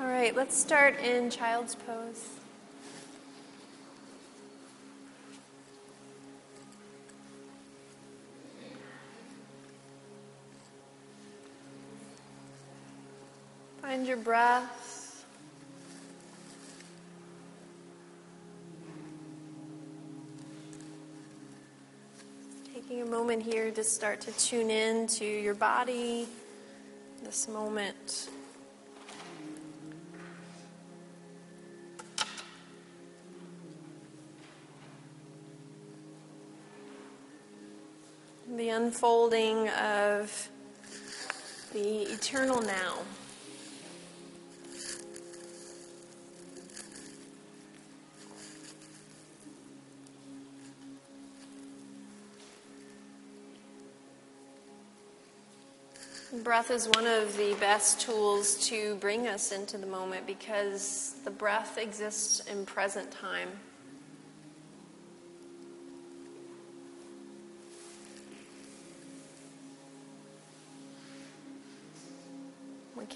All right, let's start in child's pose. Find your breath. Taking a moment here to start to tune in to your body, this moment. The unfolding of the eternal now. Breath is one of the best tools to bring us into the moment because the breath exists in present time.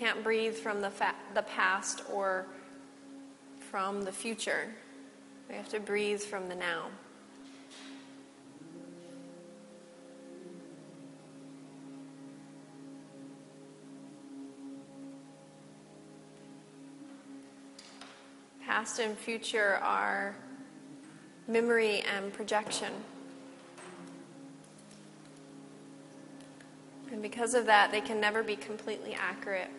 Can't breathe from the, fa- the past or from the future. We have to breathe from the now. Past and future are memory and projection. And because of that, they can never be completely accurate.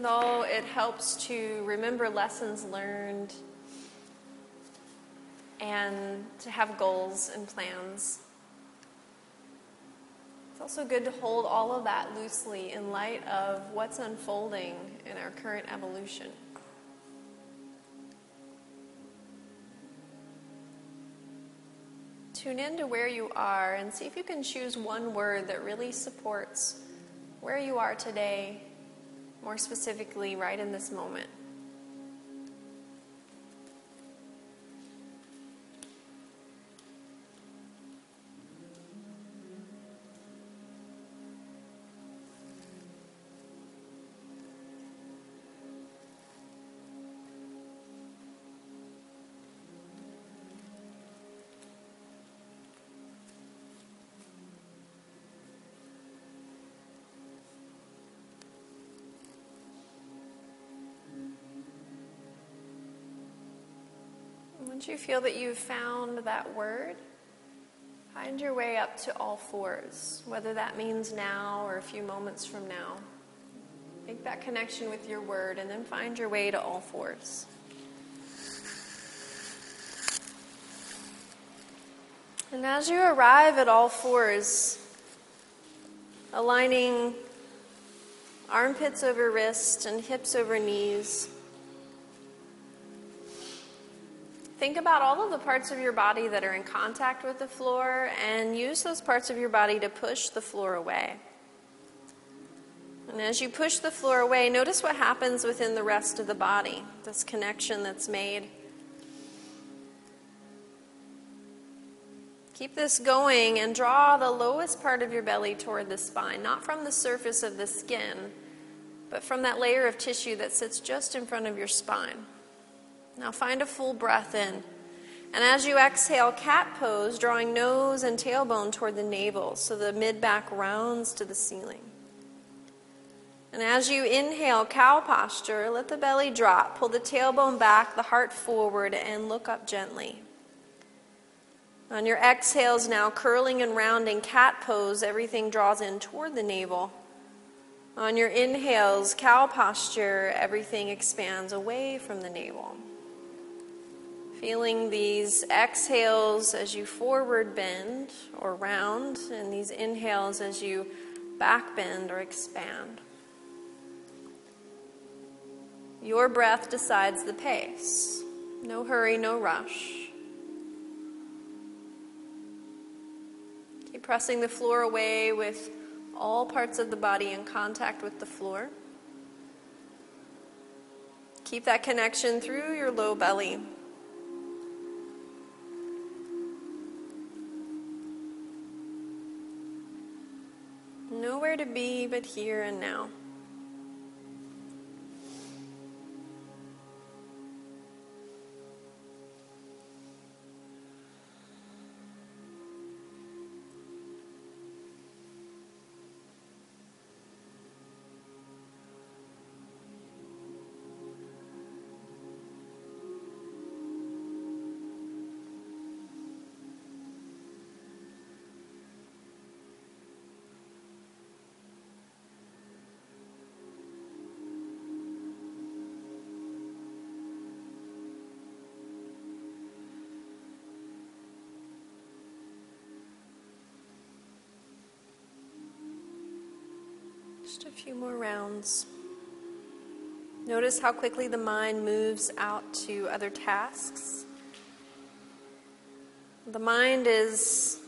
And although it helps to remember lessons learned and to have goals and plans, it's also good to hold all of that loosely in light of what's unfolding in our current evolution. Tune in to where you are and see if you can choose one word that really supports where you are today, more specifically, right in this moment. Once you feel that you've found that word, find your way up to all fours, whether that means now or a few moments from now. Make that connection with your word and then find your way to all fours. And as you arrive at all fours, aligning armpits over wrists and hips over knees. Think about all of the parts of your body that are in contact with the floor and use those parts of your body to push the floor away. And as you push the floor away, notice what happens within the rest of the body, this connection that's made. Keep this going and draw the lowest part of your belly toward the spine, not from the surface of the skin, but from that layer of tissue that sits just in front of your spine. Now find a full breath in. And as you exhale, cat pose, drawing nose and tailbone toward the navel so the mid back rounds to the ceiling. And as you inhale, cow posture, let the belly drop, pull the tailbone back, the heart forward, and look up gently. On your exhales now, curling and rounding cat pose, everything draws in toward the navel. On your inhales, cow posture, everything expands away from the navel. Feeling these exhales as you forward bend or round, and these inhales as you back bend or expand. Your breath decides the pace. No hurry, no rush. Keep pressing the floor away with all parts of the body in contact with the floor. Keep that connection through your low belly nowhere to be but here and now. Just a few more rounds. Notice how quickly the mind moves out to other tasks. The mind is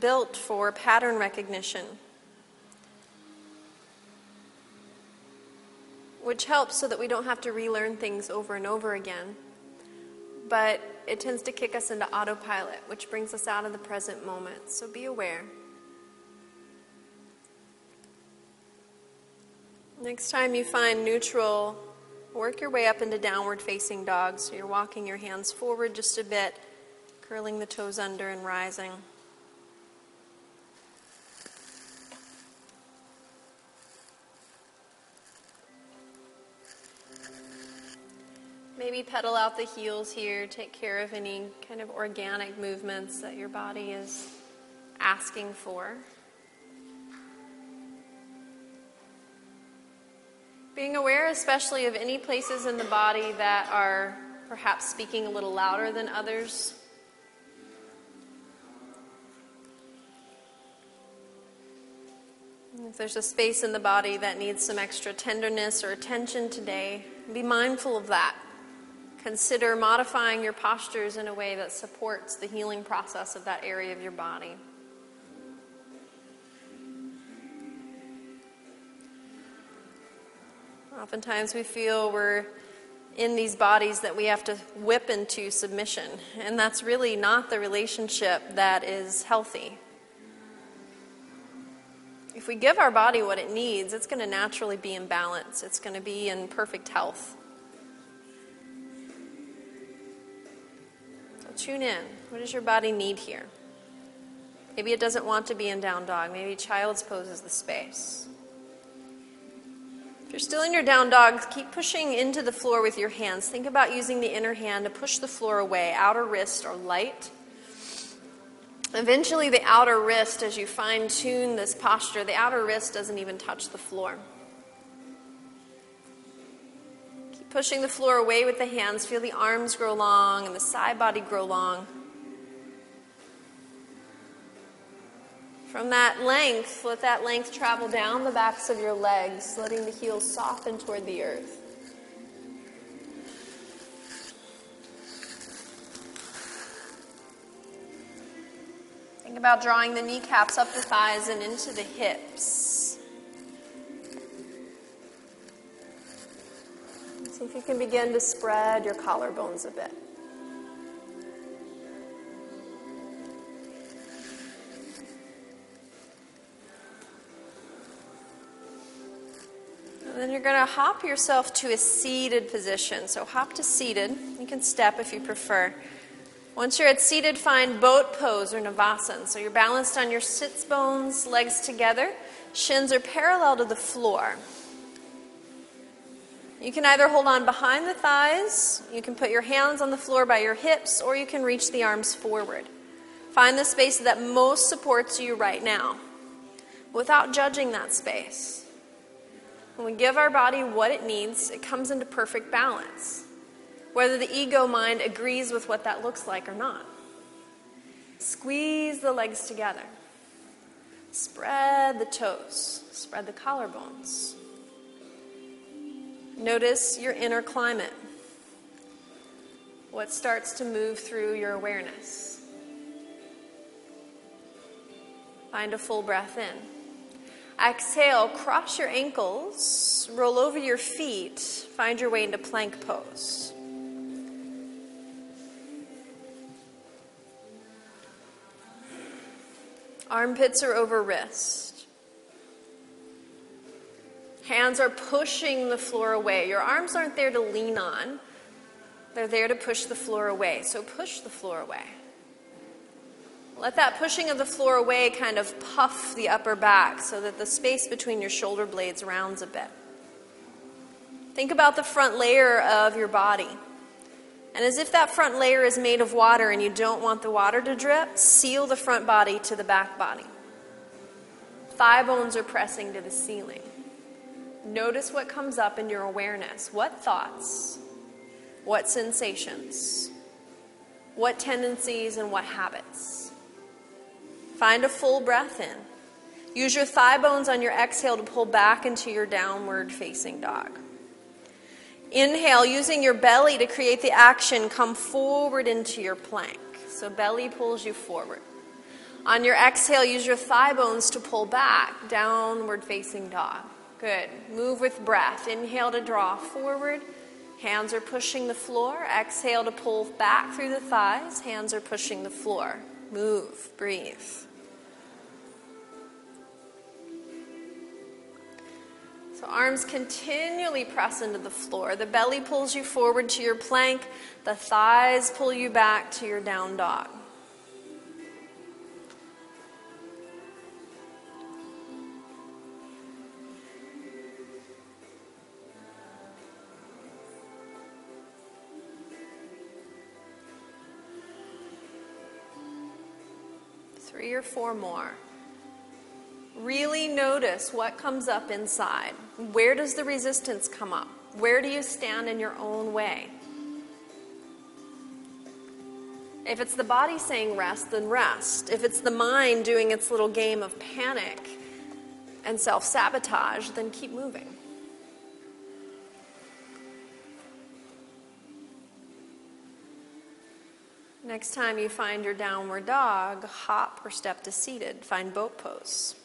built for pattern recognition, which helps so that we don't have to relearn things over and over again. But it tends to kick us into autopilot, which brings us out of the present moment. So be aware. Next time you find neutral, work your way up into downward facing dog. So you're walking your hands forward just a bit, curling the toes under and rising. Maybe pedal out the heels here, take care of any kind of organic movements that your body is asking for. Being aware, especially of any places in the body that are perhaps speaking a little louder than others. If there's a space in the body that needs some extra tenderness or attention today, be mindful of that. Consider modifying your postures in a way that supports the healing process of that area of your body. Oftentimes we feel we're in these bodies that we have to whip into submission, and that's really not the relationship that is healthy. If we give our body what it needs, it's going to naturally be in balance, it's going to be in perfect health. So tune in. What does your body need here? Maybe it doesn't want to be in down dog. Maybe child's pose is the space. If you're still in your down dog, keep pushing into the floor with your hands. Think about using the inner hand to push the floor away, outer wrist or light. Eventually, the outer wrist, as you fine tune this posture, the outer wrist doesn't even touch the floor. Keep pushing the floor away with the hands. Feel the arms grow long and the side body grow long. From that length, let that length travel down the backs of your legs, letting the heels soften toward the earth. Think about drawing the kneecaps up the thighs and into the hips. See if you can begin to spread your collarbones a bit. Then you're going to hop yourself to a seated position. So hop to seated. You can step if you prefer. Once you're at seated, find boat pose or navasana. So you're balanced on your sits bones, legs together, shins are parallel to the floor. You can either hold on behind the thighs, you can put your hands on the floor by your hips, or you can reach the arms forward. Find the space that most supports you right now without judging that space. When we give our body what it needs, it comes into perfect balance, whether the ego mind agrees with what that looks like or not. Squeeze the legs together. Spread the toes. Spread the collarbones. Notice your inner climate. What starts to move through your awareness? Find a full breath in. Exhale, cross your ankles, roll over your feet, find your way into plank pose. Armpits are over wrist. Hands are pushing the floor away. Your arms aren't there to lean on, they're there to push the floor away. So push the floor away. Let that pushing of the floor away kind of puff the upper back so that the space between your shoulder blades rounds a bit. Think about the front layer of your body. And as if that front layer is made of water and you don't want the water to drip, seal the front body to the back body. Thigh bones are pressing to the ceiling. Notice what comes up in your awareness. What thoughts? What sensations? What tendencies and what habits? Find a full breath in. Use your thigh bones on your exhale to pull back into your downward facing dog. Inhale, using your belly to create the action, come forward into your plank. So, belly pulls you forward. On your exhale, use your thigh bones to pull back, downward facing dog. Good. Move with breath. Inhale to draw forward. Hands are pushing the floor. Exhale to pull back through the thighs. Hands are pushing the floor. Move. Breathe. So arms continually press into the floor. The belly pulls you forward to your plank. The thighs pull you back to your down dog. Three or four more. Really notice what comes up inside. Where does the resistance come up? Where do you stand in your own way? If it's the body saying rest, then rest. If it's the mind doing its little game of panic and self sabotage, then keep moving. Next time you find your downward dog, hop or step to seated. Find boat pose.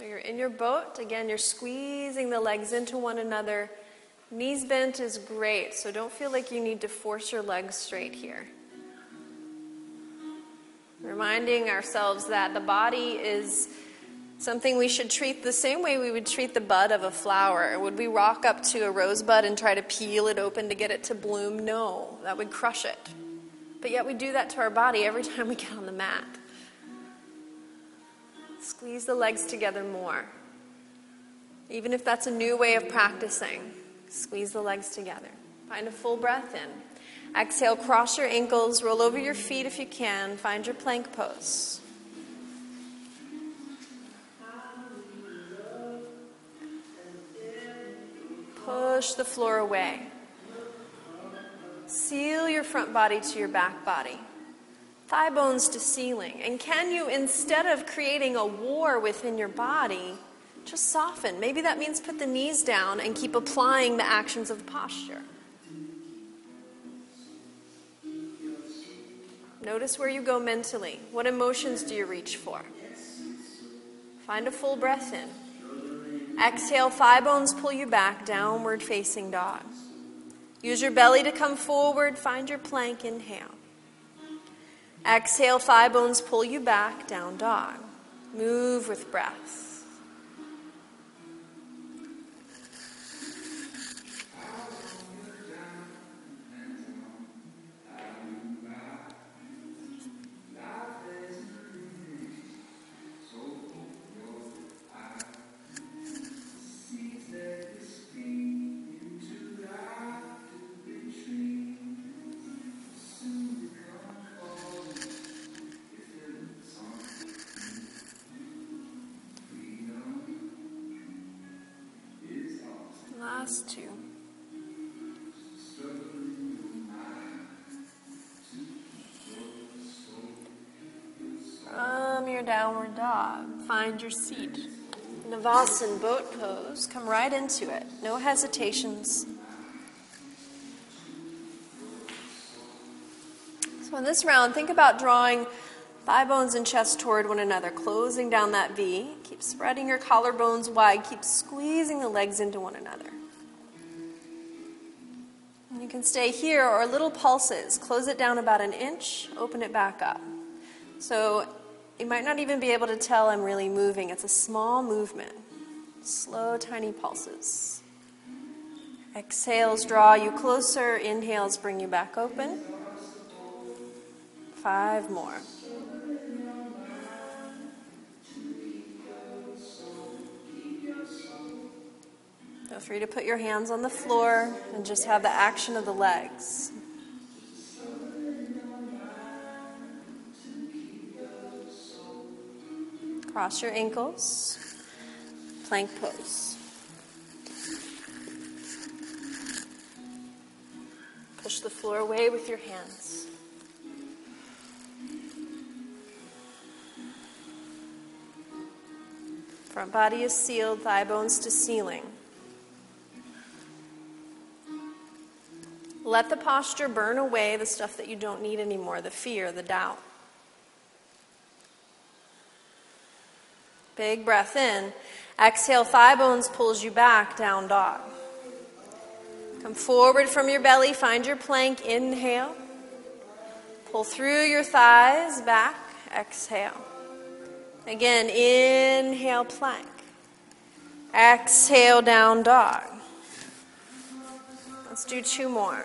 So you're in your boat. Again, you're squeezing the legs into one another. Knees bent is great, so don't feel like you need to force your legs straight here. Reminding ourselves that the body is something we should treat the same way we would treat the bud of a flower. Would we walk up to a rosebud and try to peel it open to get it to bloom? No, that would crush it. But yet we do that to our body every time we get on the mat. Squeeze the legs together more. Even if that's a new way of practicing, squeeze the legs together. Find a full breath in. Exhale, cross your ankles, roll over your feet if you can. Find your plank pose. Push the floor away. Seal your front body to your back body thigh bones to ceiling? And can you, instead of creating a war within your body, just soften? Maybe that means put the knees down and keep applying the actions of the posture. Notice where you go mentally. What emotions do you reach for? Find a full breath in. Exhale, thigh bones pull you back, downward facing dog. Use your belly to come forward. Find your plank. Inhale. Exhale, thigh bones pull you back, down dog. Move with breath. Your seat. Navasana boat pose. Come right into it. No hesitations. So, in this round, think about drawing thigh bones and chest toward one another, closing down that V. Keep spreading your collarbones wide. Keep squeezing the legs into one another. You can stay here or little pulses. Close it down about an inch, open it back up. So you might not even be able to tell I'm really moving. It's a small movement, slow, tiny pulses. Exhales draw you closer, inhales bring you back open. Five more. Feel free to put your hands on the floor and just have the action of the legs. Cross your ankles, plank pose. Push the floor away with your hands. Front body is sealed, thigh bones to ceiling. Let the posture burn away the stuff that you don't need anymore the fear, the doubt. Big breath in. Exhale, thigh bones pulls you back, down dog. Come forward from your belly, find your plank. Inhale. Pull through your thighs, back. Exhale. Again, inhale, plank. Exhale, down dog. Let's do two more.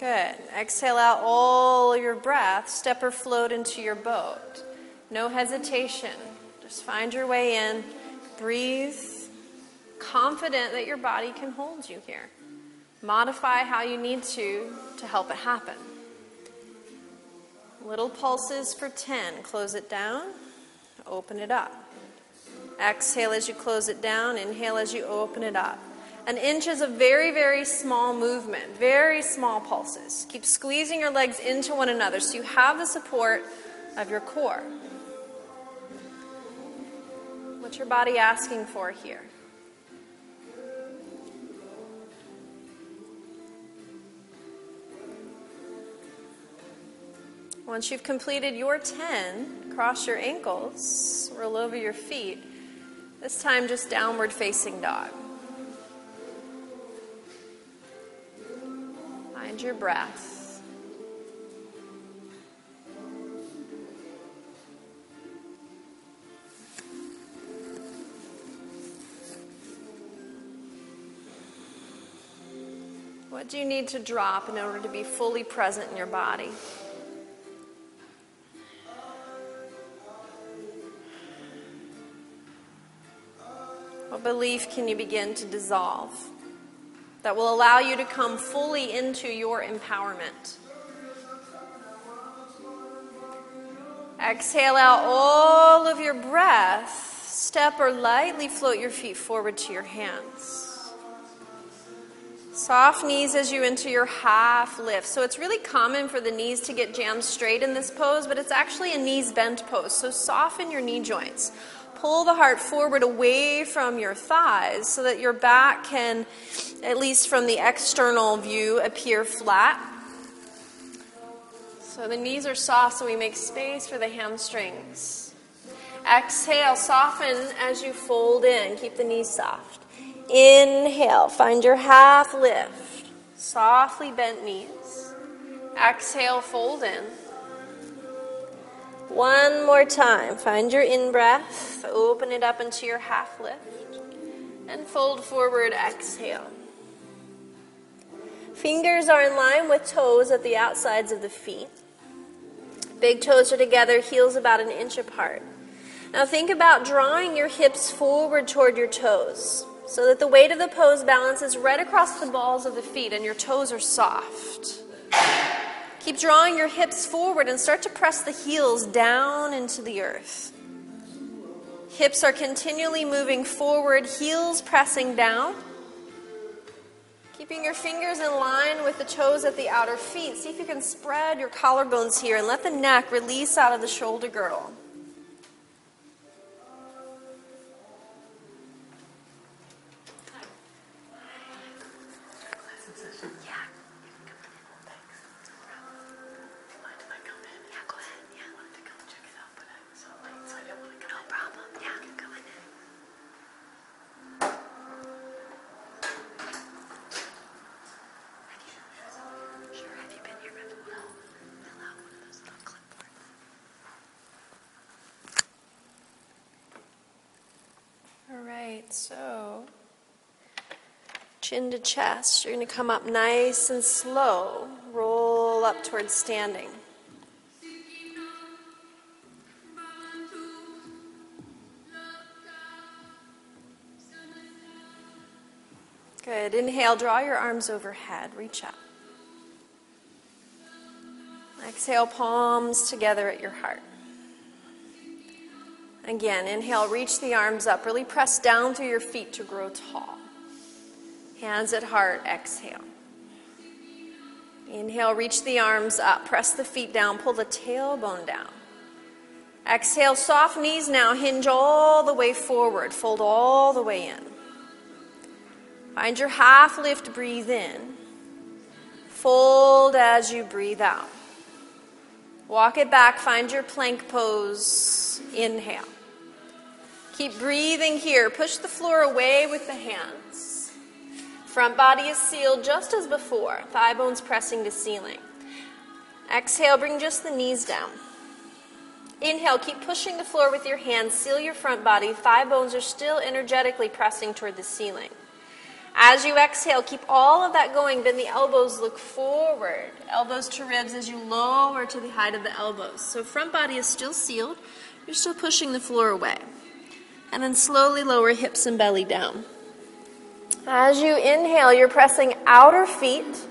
Good. Exhale out all your breath. Step or float into your boat. No hesitation. Just find your way in. Breathe. Confident that your body can hold you here. Modify how you need to to help it happen. Little pulses for 10. Close it down. Open it up. Exhale as you close it down. Inhale as you open it up. An inch is a very, very small movement, very small pulses. Keep squeezing your legs into one another so you have the support of your core. What's your body asking for here? Once you've completed your 10, cross your ankles, roll over your feet. This time, just downward facing dog. Find your breath. What do you need to drop in order to be fully present in your body? What belief can you begin to dissolve? That will allow you to come fully into your empowerment. Exhale out all of your breath. Step or lightly float your feet forward to your hands. Soft knees as you enter your half lift. So it's really common for the knees to get jammed straight in this pose, but it's actually a knees bent pose. So soften your knee joints pull the heart forward away from your thighs so that your back can, at least from the external view, appear flat. So the knees are soft, so we make space for the hamstrings. Exhale, soften as you fold in. Keep the knees soft. Inhale, find your half lift. Softly bent knees. Exhale, fold in. One more time. Find your in breath. Open it up into your half lift. And fold forward. Exhale. Fingers are in line with toes at the outsides of the feet. Big toes are together, heels about an inch apart. Now think about drawing your hips forward toward your toes so that the weight of the pose balances right across the balls of the feet and your toes are soft. Keep drawing your hips forward and start to press the heels down into the earth. Hips are continually moving forward, heels pressing down. Keeping your fingers in line with the toes at the outer feet. See if you can spread your collarbones here and let the neck release out of the shoulder girdle. Chin to chest. You're going to come up nice and slow. Roll up towards standing. Good. Inhale, draw your arms overhead. Reach up. Exhale, palms together at your heart. Again, inhale, reach the arms up. Really press down through your feet to grow tall. Hands at heart, exhale. Inhale, reach the arms up. Press the feet down. Pull the tailbone down. Exhale, soft knees now. Hinge all the way forward. Fold all the way in. Find your half lift, breathe in. Fold as you breathe out. Walk it back, find your plank pose. Inhale. Keep breathing here. Push the floor away with the hands. Front body is sealed just as before, thigh bones pressing to ceiling. Exhale, bring just the knees down. Inhale, keep pushing the floor with your hands. Seal your front body. Thigh bones are still energetically pressing toward the ceiling. As you exhale, keep all of that going. Bend the elbows, look forward. Elbows to ribs as you lower to the height of the elbows. So front body is still sealed. You're still pushing the floor away. And then slowly lower hips and belly down. As you inhale, you're pressing outer feet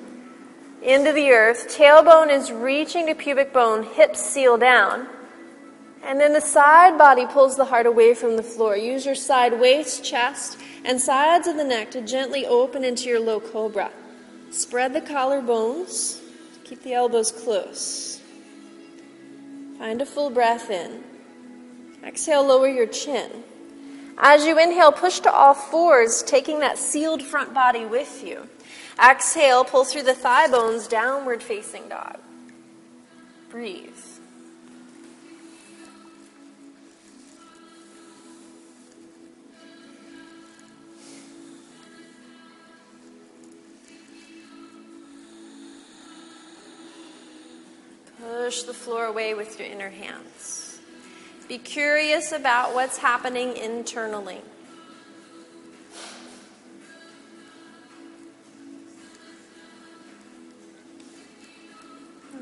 into the earth. Tailbone is reaching to pubic bone, hips seal down. And then the side body pulls the heart away from the floor. Use your side waist, chest, and sides of the neck to gently open into your low cobra. Spread the collarbones. Keep the elbows close. Find a full breath in. Exhale, lower your chin. As you inhale, push to all fours, taking that sealed front body with you. Exhale, pull through the thigh bones, downward facing dog. Breathe. Push the floor away with your inner hands. Be curious about what's happening internally.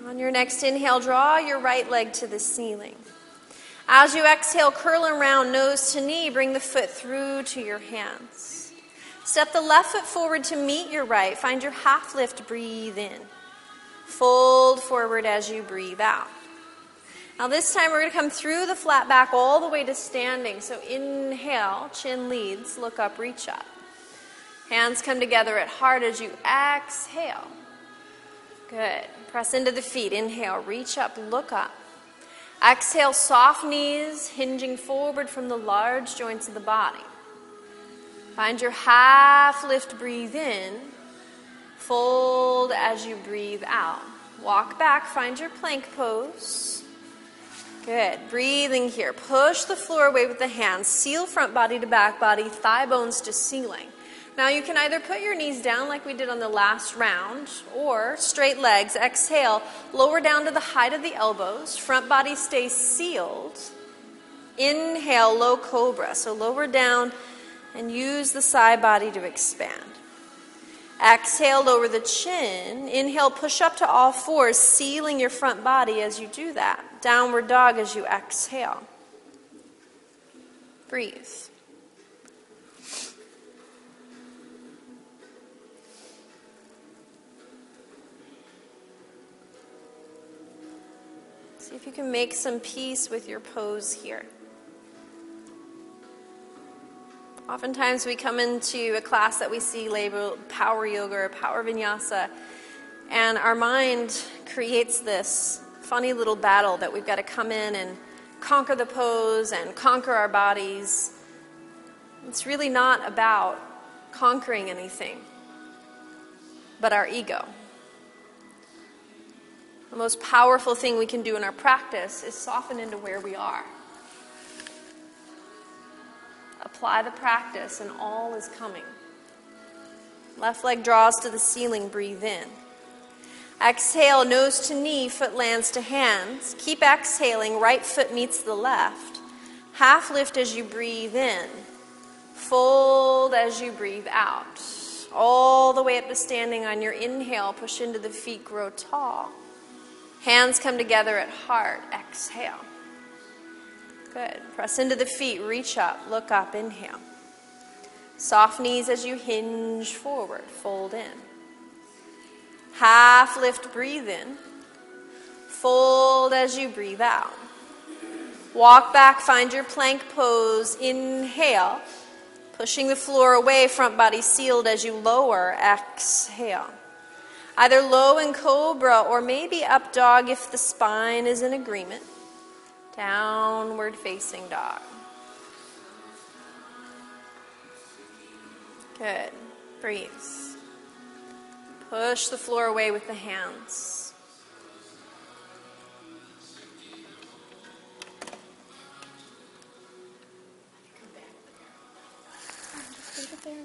On your next inhale, draw your right leg to the ceiling. As you exhale, curl around nose to knee, bring the foot through to your hands. Step the left foot forward to meet your right. Find your half lift, breathe in. Fold forward as you breathe out. Now, this time we're going to come through the flat back all the way to standing. So, inhale, chin leads, look up, reach up. Hands come together at heart as you exhale. Good. Press into the feet. Inhale, reach up, look up. Exhale, soft knees hinging forward from the large joints of the body. Find your half lift, breathe in. Fold as you breathe out. Walk back, find your plank pose. Good. Breathing here. Push the floor away with the hands. Seal front body to back body, thigh bones to ceiling. Now you can either put your knees down like we did on the last round, or straight legs. Exhale, lower down to the height of the elbows. Front body stays sealed. Inhale, low cobra. So lower down and use the side body to expand. Exhale, lower the chin. Inhale, push up to all fours, sealing your front body as you do that. Downward dog as you exhale. Breathe. See if you can make some peace with your pose here. Oftentimes, we come into a class that we see labeled power yoga or power vinyasa, and our mind creates this funny little battle that we've got to come in and conquer the pose and conquer our bodies. It's really not about conquering anything, but our ego. The most powerful thing we can do in our practice is soften into where we are. Apply the practice, and all is coming. Left leg draws to the ceiling, breathe in. Exhale, nose to knee, foot lands to hands. Keep exhaling, right foot meets the left. Half lift as you breathe in. Fold as you breathe out. All the way up to standing on your inhale, push into the feet, grow tall. Hands come together at heart. Exhale. Good. Press into the feet, reach up, look up, inhale. Soft knees as you hinge forward, fold in. Half lift, breathe in. Fold as you breathe out. Walk back, find your plank pose. Inhale, pushing the floor away, front body sealed as you lower. Exhale. Either low in cobra or maybe up dog if the spine is in agreement. Downward facing dog. Good. Breathe. Push the floor away with the hands. There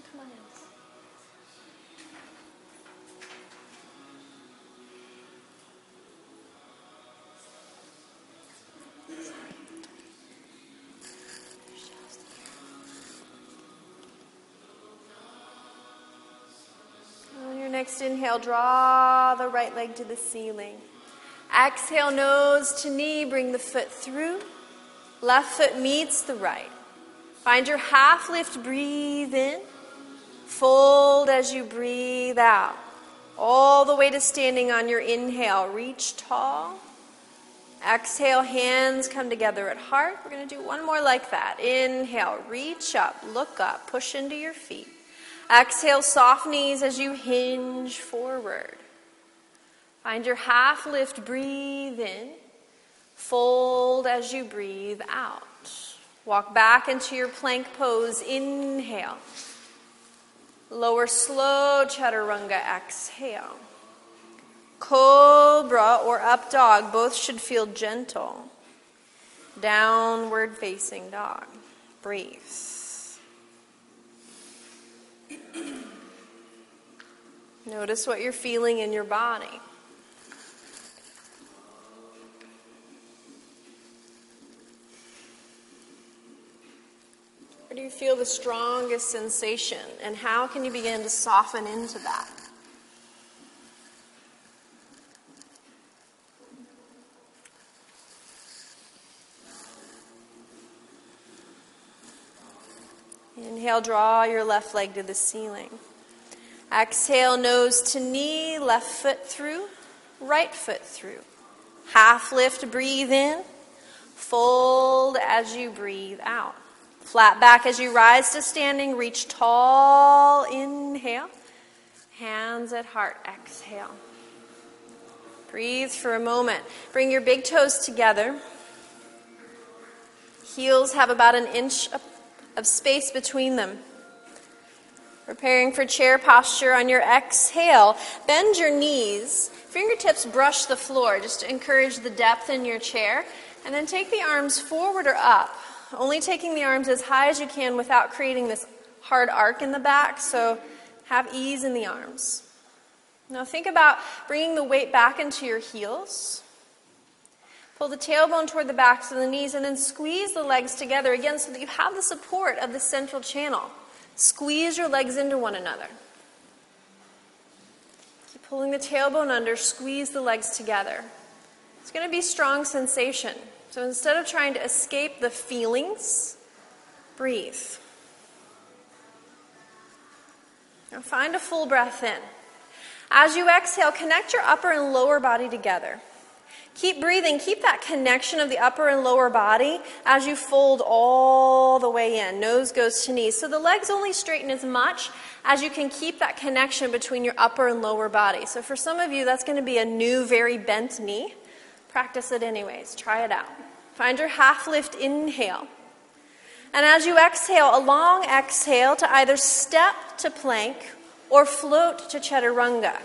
next inhale, draw the right leg to the ceiling. Exhale, nose to knee, bring the foot through. Left foot meets the right. Find your half lift, breathe in. Fold as you breathe out. All the way to standing on your inhale. Reach tall. Exhale, hands come together at heart. We're going to do one more like that. Inhale, reach up, look up, push into your feet. Exhale, soft knees as you hinge forward. Find your half lift, breathe in. Fold as you breathe out. Walk back into your plank pose. Inhale. Lower slow, chaturanga. Exhale. Cobra or up dog, both should feel gentle. Downward facing dog. Breathe. Notice what you're feeling in your body. Where do you feel the strongest sensation, and how can you begin to soften into that? Inhale, draw your left leg to the ceiling. Exhale, nose to knee, left foot through, right foot through. Half lift, breathe in. Fold as you breathe out. Flat back as you rise to standing, reach tall. Inhale. Hands at heart. Exhale. Breathe for a moment. Bring your big toes together. Heels have about an inch of space between them. Preparing for chair posture on your exhale, bend your knees. Fingertips brush the floor just to encourage the depth in your chair. And then take the arms forward or up, only taking the arms as high as you can without creating this hard arc in the back. So have ease in the arms. Now think about bringing the weight back into your heels. Pull the tailbone toward the backs of the knees and then squeeze the legs together again so that you have the support of the central channel. Squeeze your legs into one another. Keep pulling the tailbone under, squeeze the legs together. It's going to be strong sensation. So instead of trying to escape the feelings, breathe. Now find a full breath in. As you exhale, connect your upper and lower body together. Keep breathing. Keep that connection of the upper and lower body as you fold all the way in. Nose goes to knees. So the legs only straighten as much as you can keep that connection between your upper and lower body. So for some of you, that's going to be a new, very bent knee. Practice it anyways. Try it out. Find your half lift inhale. And as you exhale, a long exhale to either step to plank or float to chaturanga.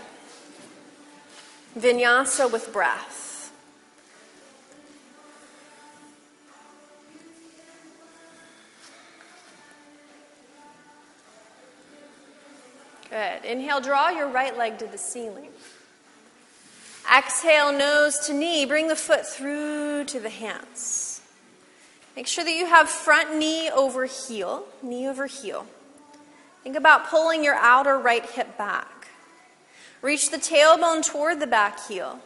Vinyasa with breath. Good. Inhale, draw your right leg to the ceiling. Exhale, nose to knee. Bring the foot through to the hands. Make sure that you have front knee over heel, knee over heel. Think about pulling your outer right hip back. Reach the tailbone toward the back heel.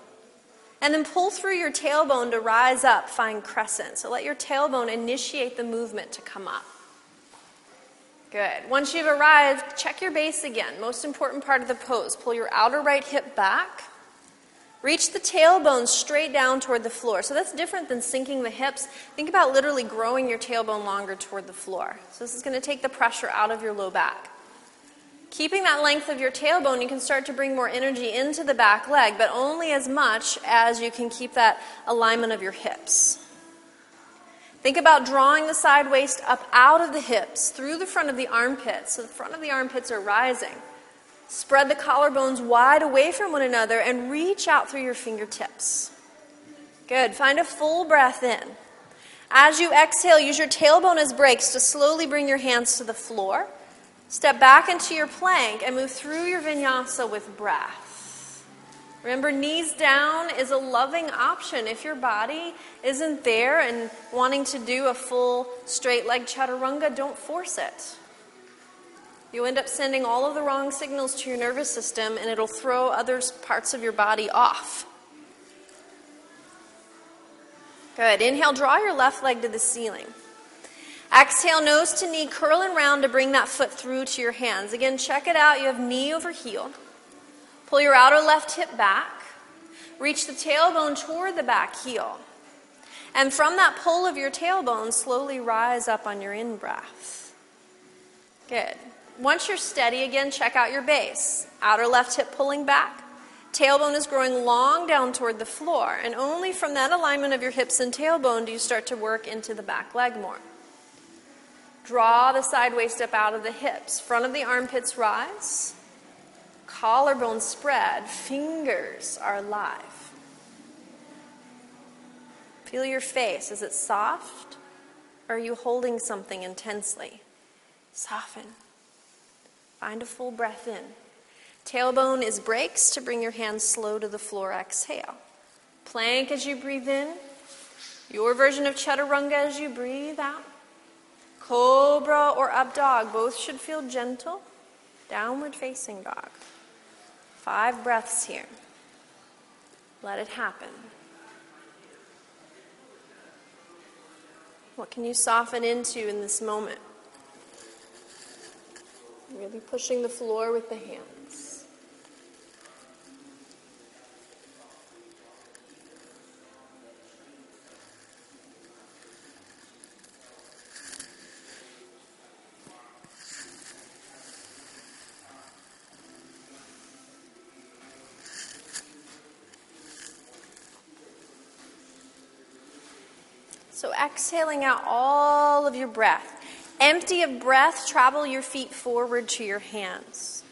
And then pull through your tailbone to rise up, find crescent. So let your tailbone initiate the movement to come up. Good. Once you've arrived, check your base again. Most important part of the pose. Pull your outer right hip back. Reach the tailbone straight down toward the floor. So that's different than sinking the hips. Think about literally growing your tailbone longer toward the floor. So this is going to take the pressure out of your low back. Keeping that length of your tailbone, you can start to bring more energy into the back leg, but only as much as you can keep that alignment of your hips. Think about drawing the side waist up out of the hips, through the front of the armpits. So the front of the armpits are rising. Spread the collarbones wide away from one another and reach out through your fingertips. Good. Find a full breath in. As you exhale, use your tailbone as brakes to slowly bring your hands to the floor. Step back into your plank and move through your vinyasa with breath. Remember, knees down is a loving option. If your body isn't there and wanting to do a full straight leg chaturanga, don't force it. You end up sending all of the wrong signals to your nervous system, and it'll throw other parts of your body off. Good. Inhale, draw your left leg to the ceiling. Exhale, nose to knee, curl and round to bring that foot through to your hands. Again, check it out. You have knee over heel. Pull your outer left hip back. Reach the tailbone toward the back heel. And from that pull of your tailbone, slowly rise up on your in breath. Good. Once you're steady again, check out your base. Outer left hip pulling back. Tailbone is growing long down toward the floor, and only from that alignment of your hips and tailbone do you start to work into the back leg more. Draw the side waist up out of the hips. Front of the armpits rise. Collarbone spread. Fingers are alive. Feel your face. Is it soft? Or are you holding something intensely? Soften. Find a full breath in. Tailbone is brakes to bring your hands slow to the floor. Exhale. Plank as you breathe in. Your version of chaturanga as you breathe out. Cobra or up dog, both should feel gentle. Downward facing dog. Five breaths here. Let it happen. What can you soften into in this moment? Really pushing the floor with the hands. So, exhaling out all of your breath. Empty of breath, travel your feet forward to your hands.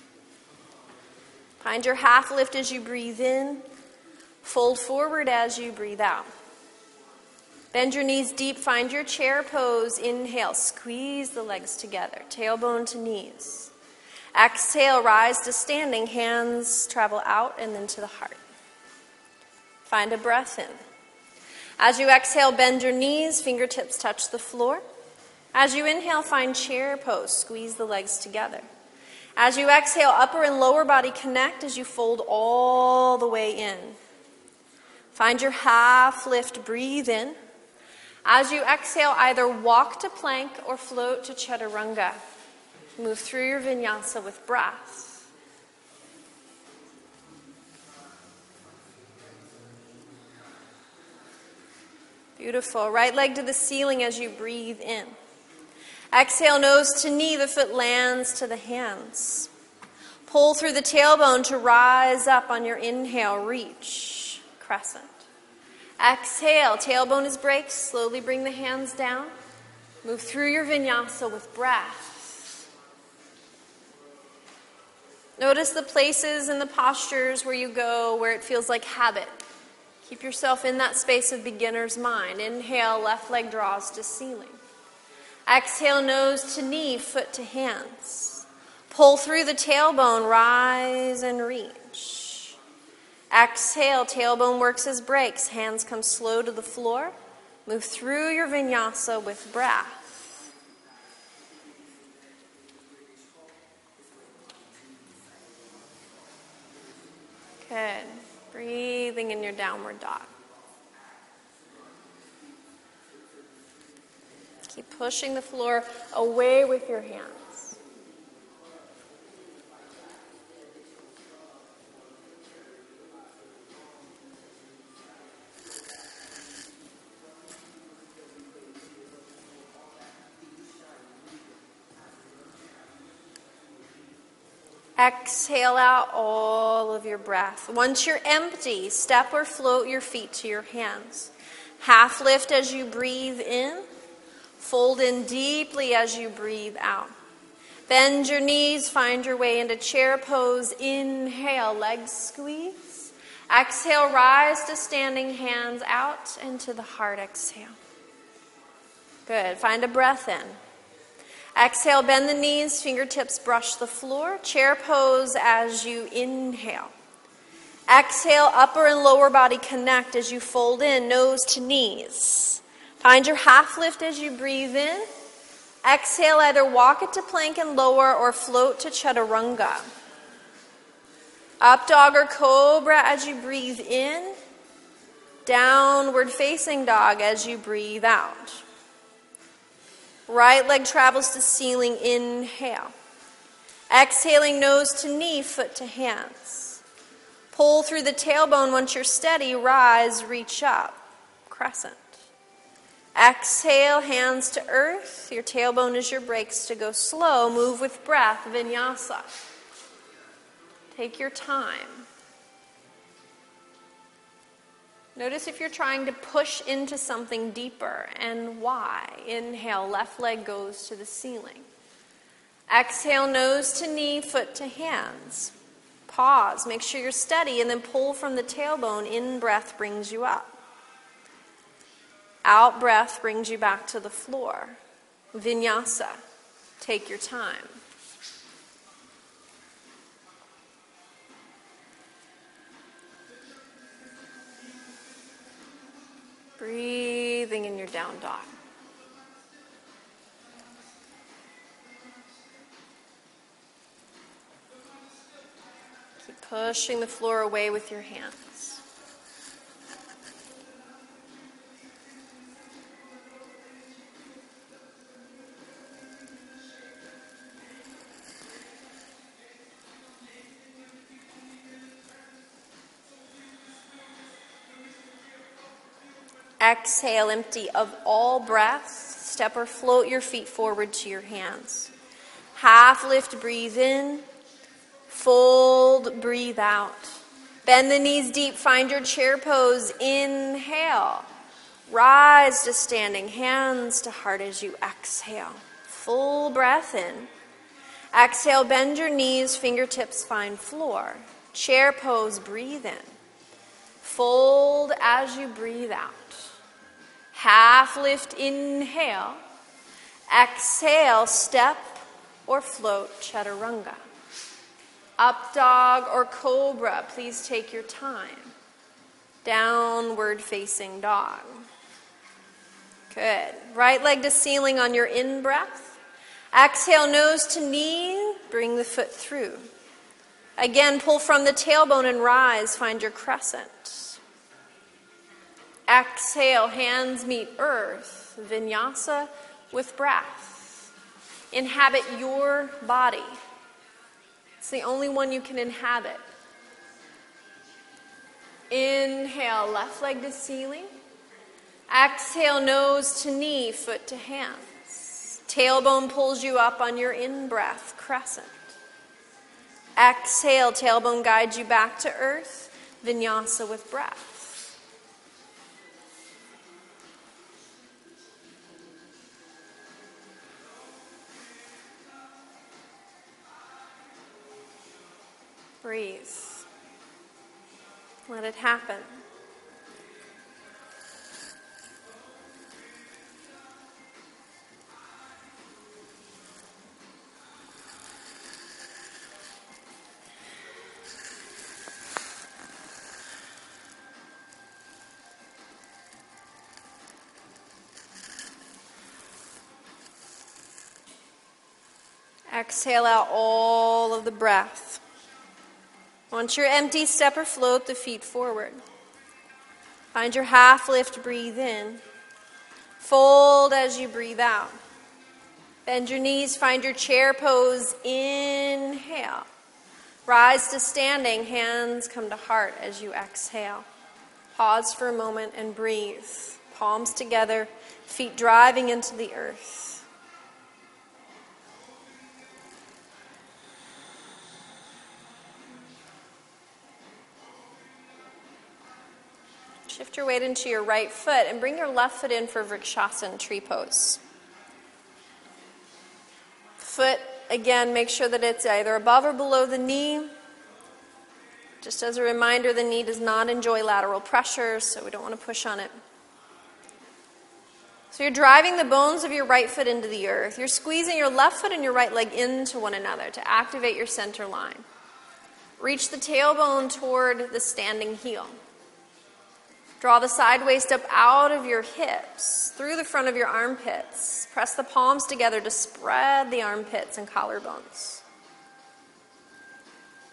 Find your half lift as you breathe in. Fold forward as you breathe out. Bend your knees deep. Find your chair pose. Inhale. Squeeze the legs together. Tailbone to knees. Exhale. Rise to standing. Hands travel out and then to the heart. Find a breath in. As you exhale, bend your knees. Fingertips touch the floor. As you inhale, find chair pose. Squeeze the legs together. As you exhale, upper and lower body connect as you fold all the way in. Find your half lift, breathe in. As you exhale, either walk to plank or float to chaturanga. Move through your vinyasa with breath. Beautiful. Right leg to the ceiling as you breathe in. Exhale, nose to knee, the foot lands to the hands. Pull through the tailbone to rise up on your inhale, reach, crescent. Exhale, tailbone is brakes, slowly bring the hands down. Move through your vinyasa with breath. Notice the places and the postures where you go where it feels like habit. Keep yourself in that space of beginner's mind. Inhale, left leg draws to ceiling. Exhale, nose to knee, foot to hands. Pull through the tailbone, rise and reach. Exhale, tailbone works as brakes. Hands come slow to the floor. Move through your vinyasa with breath. Good. Breathing in your downward dog. Keep pushing the floor away with your hands. Exhale out all of your breath. Once you're empty, step or float your feet to your hands. Half lift as you breathe in. Fold in deeply as you breathe out. Bend your knees, find your way into chair pose. Inhale, legs squeeze. Exhale, rise to standing, hands out into the heart. Exhale. Good. Find a breath in. Exhale, bend the knees, fingertips brush the floor. Chair pose as you inhale. Exhale, upper and lower body connect as you fold in, nose to knees. Find your half lift as you breathe in. Exhale, either walk it to plank and lower or float to chaturanga. Up dog or cobra as you breathe in. Downward facing dog as you breathe out. Right leg travels to ceiling, inhale. Exhaling, nose to knee, foot to hands. Pull through the tailbone once you're steady, rise, reach up, crescent. Exhale, hands to earth. Your tailbone is your brakes to go slow. Move with breath, vinyasa. Take your time. Notice if you're trying to push into something deeper and why. Inhale, left leg goes to the ceiling. Exhale, nose to knee, foot to hands. Pause, make sure you're steady, and then pull from the tailbone. In breath brings you up. Out breath brings you back to the floor. Vinyasa. Take your time. Breathing in your down dog. Keep pushing the floor away with your hands. Exhale, empty of all breath. Step or float your feet forward to your hands. Half lift, breathe in. Fold, breathe out. Bend the knees deep, find your chair pose. Inhale. Rise to standing, hands to heart as you exhale. Full breath in. Exhale, bend your knees, fingertips find floor. Chair pose, breathe in. Fold as you breathe out. Half lift, inhale. Exhale, step or float, chaturanga. Up dog or cobra, please take your time. Downward facing dog. Good. Right leg to ceiling on your in breath. Exhale, nose to knee, bring the foot through. Again, pull from the tailbone and rise, find your crescent. Exhale, hands meet earth, vinyasa with breath. Inhabit your body. It's the only one you can inhabit. Inhale, left leg to ceiling. Exhale, nose to knee, foot to hands. Tailbone pulls you up on your in breath, crescent. Exhale, tailbone guides you back to earth, vinyasa with breath. breeze. Let it happen. Exhale out all of the breath. Once you're empty, step or float the feet forward. Find your half lift, breathe in. Fold as you breathe out. Bend your knees, find your chair pose. Inhale. Rise to standing, hands come to heart as you exhale. Pause for a moment and breathe. Palms together, feet driving into the earth. Shift your weight into your right foot and bring your left foot in for Vrikshasana tree pose. Foot Again, make sure that it's either above or below the knee. Just as a reminder, the knee does not enjoy lateral pressure, so we don't want to push on it. So you're driving the bones of your right foot into the earth. You're squeezing your left foot and your right leg into one another to activate your center line. Reach the tailbone toward the standing heel. Draw the side waist up out of your hips, through the front of your armpits. Press the palms together to spread the armpits and collarbones.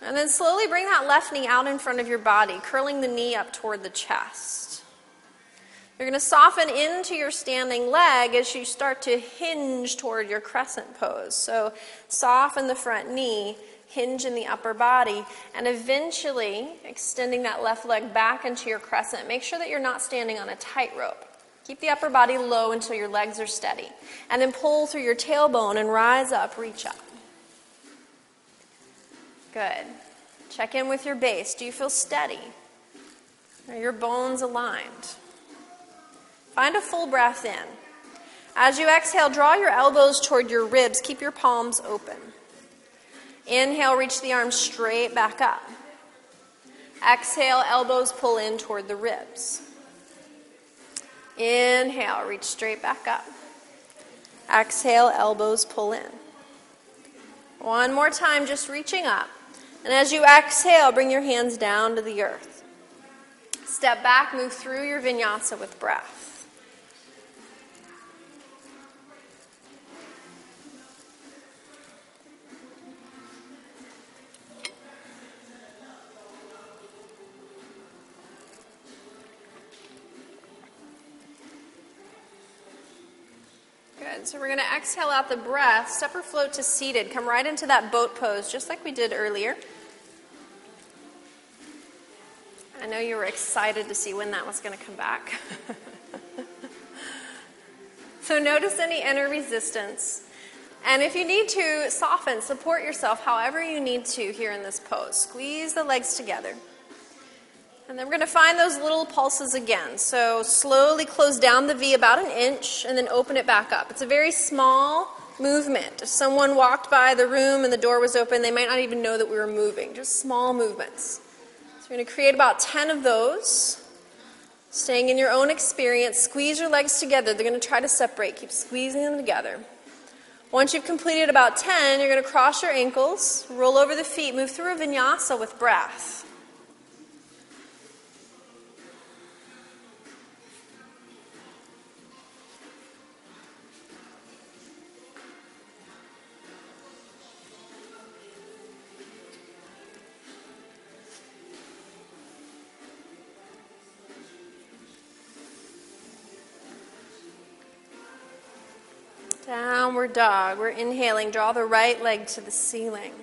And then slowly bring that left knee out in front of your body, curling the knee up toward the chest. You're going to soften into your standing leg as you start to hinge toward your crescent pose. So soften the front knee hinge in the upper body, and eventually extending that left leg back into your crescent. Make sure that you're not standing on a tightrope. Keep the upper body low until your legs are steady. And then pull through your tailbone and rise up, reach up. Good. Check in with your base. Do you feel steady? Are your bones aligned? Find a full breath in. As you exhale, draw your elbows toward your ribs. Keep your palms open. Inhale, reach the arms straight back up. Exhale, elbows pull in toward the ribs. Inhale, reach straight back up. Exhale, elbows pull in. One more time, just reaching up. And as you exhale, bring your hands down to the earth. Step back, move through your vinyasa with breath. So we're going to exhale out the breath, step or float to seated. Come right into that boat pose, just like we did earlier. I know you were excited to see when that was going to come back. so notice any inner resistance. And if you need to soften, support yourself however you need to here in this pose. Squeeze the legs together. And then we're going to find those little pulses again. So slowly close down the V about an inch and then open it back up. It's a very small movement. If someone walked by the room and the door was open, they might not even know that we were moving. Just small movements. So we're going to create about 10 of those. Staying in your own experience, squeeze your legs together. They're going to try to separate. Keep squeezing them together. Once you've completed about 10, you're going to cross your ankles, roll over the feet, move through a vinyasa with breath. Downward dog. We're inhaling. Draw the right leg to the ceiling.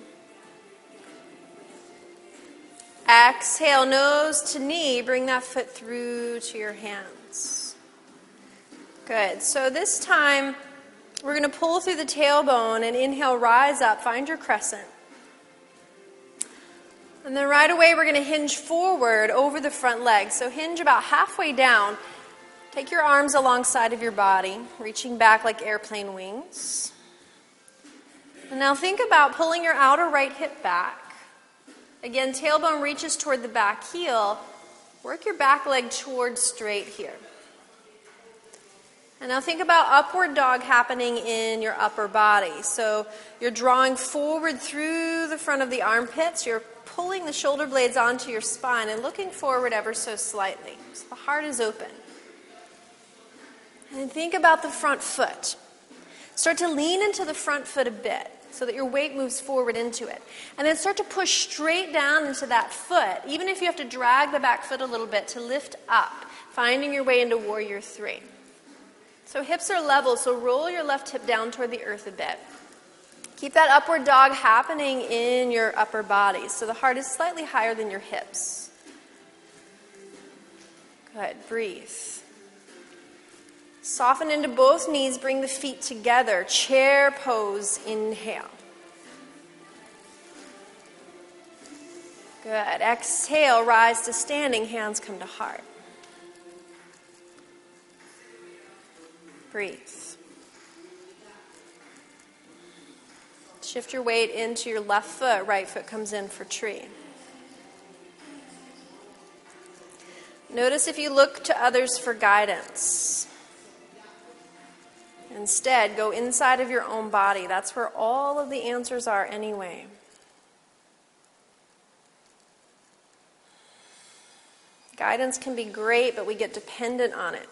Exhale, nose to knee. Bring that foot through to your hands. Good. So this time, we're going to pull through the tailbone and inhale, rise up. Find your crescent. And then right away, we're going to hinge forward over the front leg. So hinge about halfway down Take your arms alongside of your body, reaching back like airplane wings. And now think about pulling your outer right hip back. Again, tailbone reaches toward the back heel. Work your back leg towards straight here. And now think about upward dog happening in your upper body. So you're drawing forward through the front of the armpits. You're pulling the shoulder blades onto your spine and looking forward ever so slightly. So the heart is open. And think about the front foot. Start to lean into the front foot a bit. so that your weight moves forward into it. And then start to push straight down into that foot, even if you have to drag the back foot a little bit to lift up, finding your way into warrior three. So hips are level, so roll your left hip down toward the earth a bit. Keep that upward dog happening in your upper body. So the heart is slightly higher than your hips. Good. Breathe. Soften into both knees. Bring the feet together. Chair pose. Inhale. Good. Exhale. Rise to standing. Hands come to heart. Breathe. Shift your weight into your left foot. Right foot comes in for tree. Notice if you look to others for guidance. Instead, go inside of your own body. That's where all of the answers are, anyway. Guidance can be great, but we get dependent on it.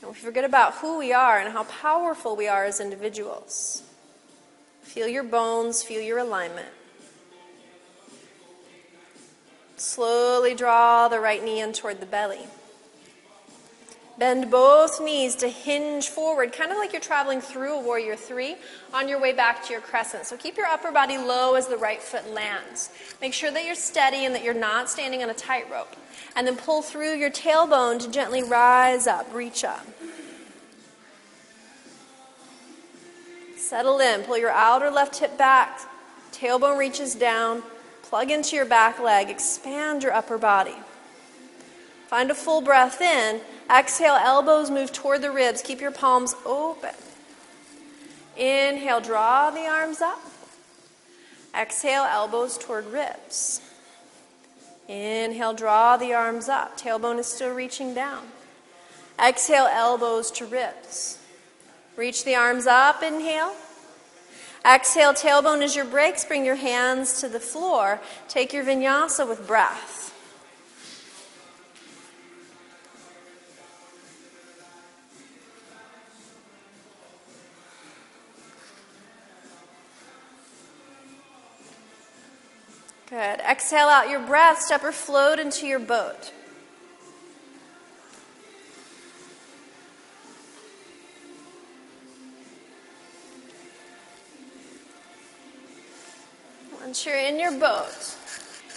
And we forget about who we are and how powerful we are as individuals. Feel your bones, feel your alignment. Slowly draw the right knee in toward the belly. Bend both knees to hinge forward, kind of like you're traveling through a warrior three on your way back to your crescent. So keep your upper body low as the right foot lands. Make sure that you're steady and that you're not standing on a tightrope. And then pull through your tailbone to gently rise up, reach up. Settle in. Pull your outer left hip back. Tailbone reaches down. Plug into your back leg. Expand your upper body. Find a full breath in. Exhale, elbows move toward the ribs. Keep your palms open. Inhale, draw the arms up. Exhale, elbows toward ribs. Inhale, draw the arms up. Tailbone is still reaching down. Exhale, elbows to ribs. Reach the arms up, inhale. Exhale, tailbone is your brakes. Bring your hands to the floor. Take your vinyasa with breath. Good. Exhale out your breath. Step or float into your boat. Once you're in your boat,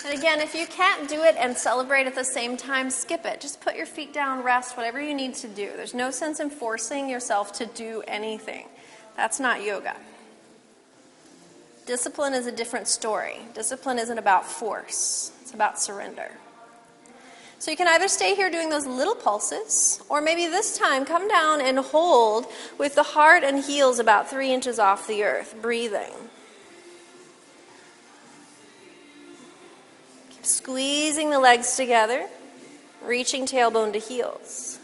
and again, if you can't do it and celebrate at the same time, skip it. Just put your feet down, rest, whatever you need to do. There's no sense in forcing yourself to do anything. That's not yoga. Discipline is a different story. Discipline isn't about force, it's about surrender. So you can either stay here doing those little pulses, or maybe this time come down and hold with the heart and heels about three inches off the earth, breathing. Keep squeezing the legs together, reaching tailbone to heels.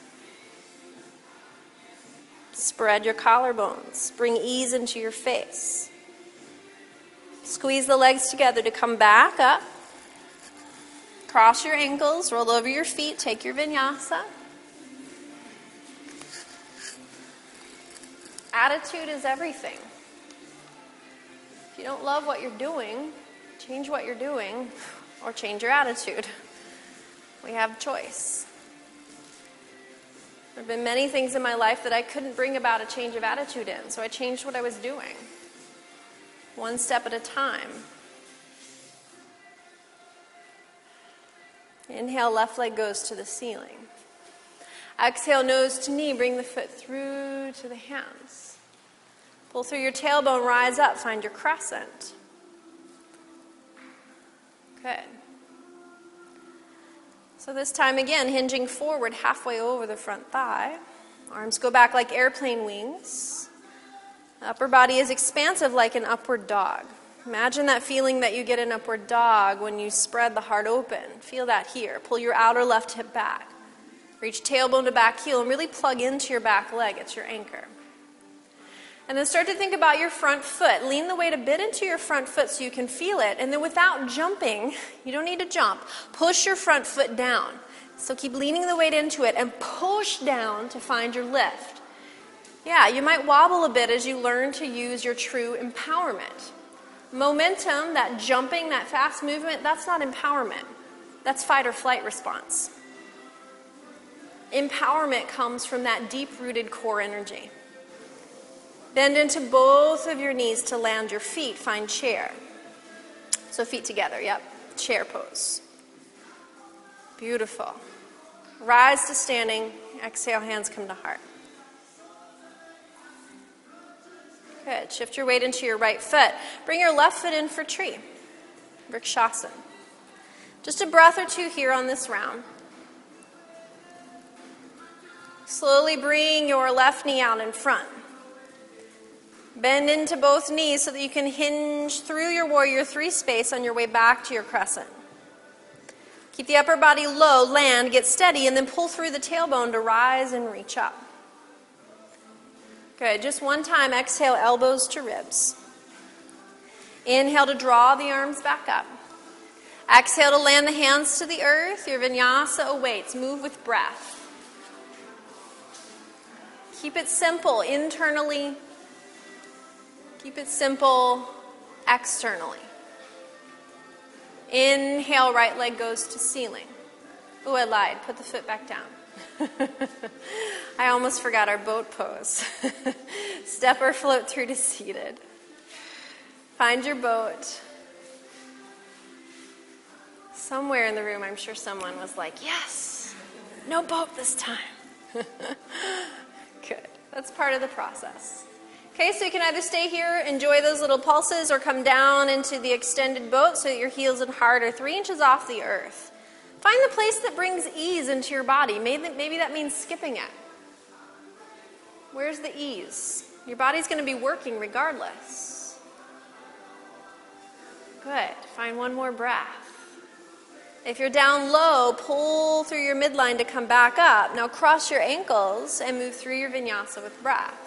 Spread your collarbones, bring ease into your face. Squeeze the legs together to come back up. Cross your ankles, roll over your feet, take your vinyasa. Attitude is everything. If you don't love what you're doing, change what you're doing or change your attitude. We have choice. There have been many things in my life that I couldn't bring about a change of attitude in, so I changed what I was doing one step at a time. Inhale, left leg goes to the ceiling. Exhale, nose to knee, bring the foot through to the hands. Pull through your tailbone, rise up, find your crescent. Good. So, this time again, hinging forward halfway over the front thigh. Arms go back like airplane wings. Upper body is expansive like an upward dog. Imagine that feeling that you get an upward dog when you spread the heart open. Feel that here. Pull your outer left hip back. Reach tailbone to back heel and really plug into your back leg. It's your anchor. And then start to think about your front foot. Lean the weight a bit into your front foot so you can feel it. And then without jumping, you don't need to jump, push your front foot down. So keep leaning the weight into it and push down to find your lift. Yeah, you might wobble a bit as you learn to use your true empowerment. Momentum, that jumping, that fast movement, that's not empowerment. That's fight or flight response. Empowerment comes from that deep rooted core energy. Bend into both of your knees to land your feet. Find chair. So, feet together, yep. Chair pose. Beautiful. Rise to standing. Exhale, hands come to heart. Good. Shift your weight into your right foot. Bring your left foot in for tree. Vrikshasana. Just a breath or two here on this round. Slowly bring your left knee out in front. Bend into both knees so that you can hinge through your warrior three space on your way back to your crescent. Keep the upper body low, land, get steady, and then pull through the tailbone to rise and reach up. Good. Just one time, exhale, elbows to ribs. Inhale to draw the arms back up. Exhale to land the hands to the earth. Your vinyasa awaits. Move with breath. Keep it simple internally. Keep it simple externally. Inhale, right leg goes to ceiling. Oh, I lied. Put the foot back down. I almost forgot our boat pose. Step or float through to seated. Find your boat. Somewhere in the room, I'm sure someone was like, Yes, no boat this time. Good. That's part of the process. Okay, so you can either stay here, enjoy those little pulses, or come down into the extended boat so that your heels and heart are three inches off the earth. Find the place that brings ease into your body. Maybe, maybe that means skipping it. Where's the ease? Your body's going to be working regardless. Good. Find one more breath. If you're down low, pull through your midline to come back up. Now cross your ankles and move through your vinyasa with breath.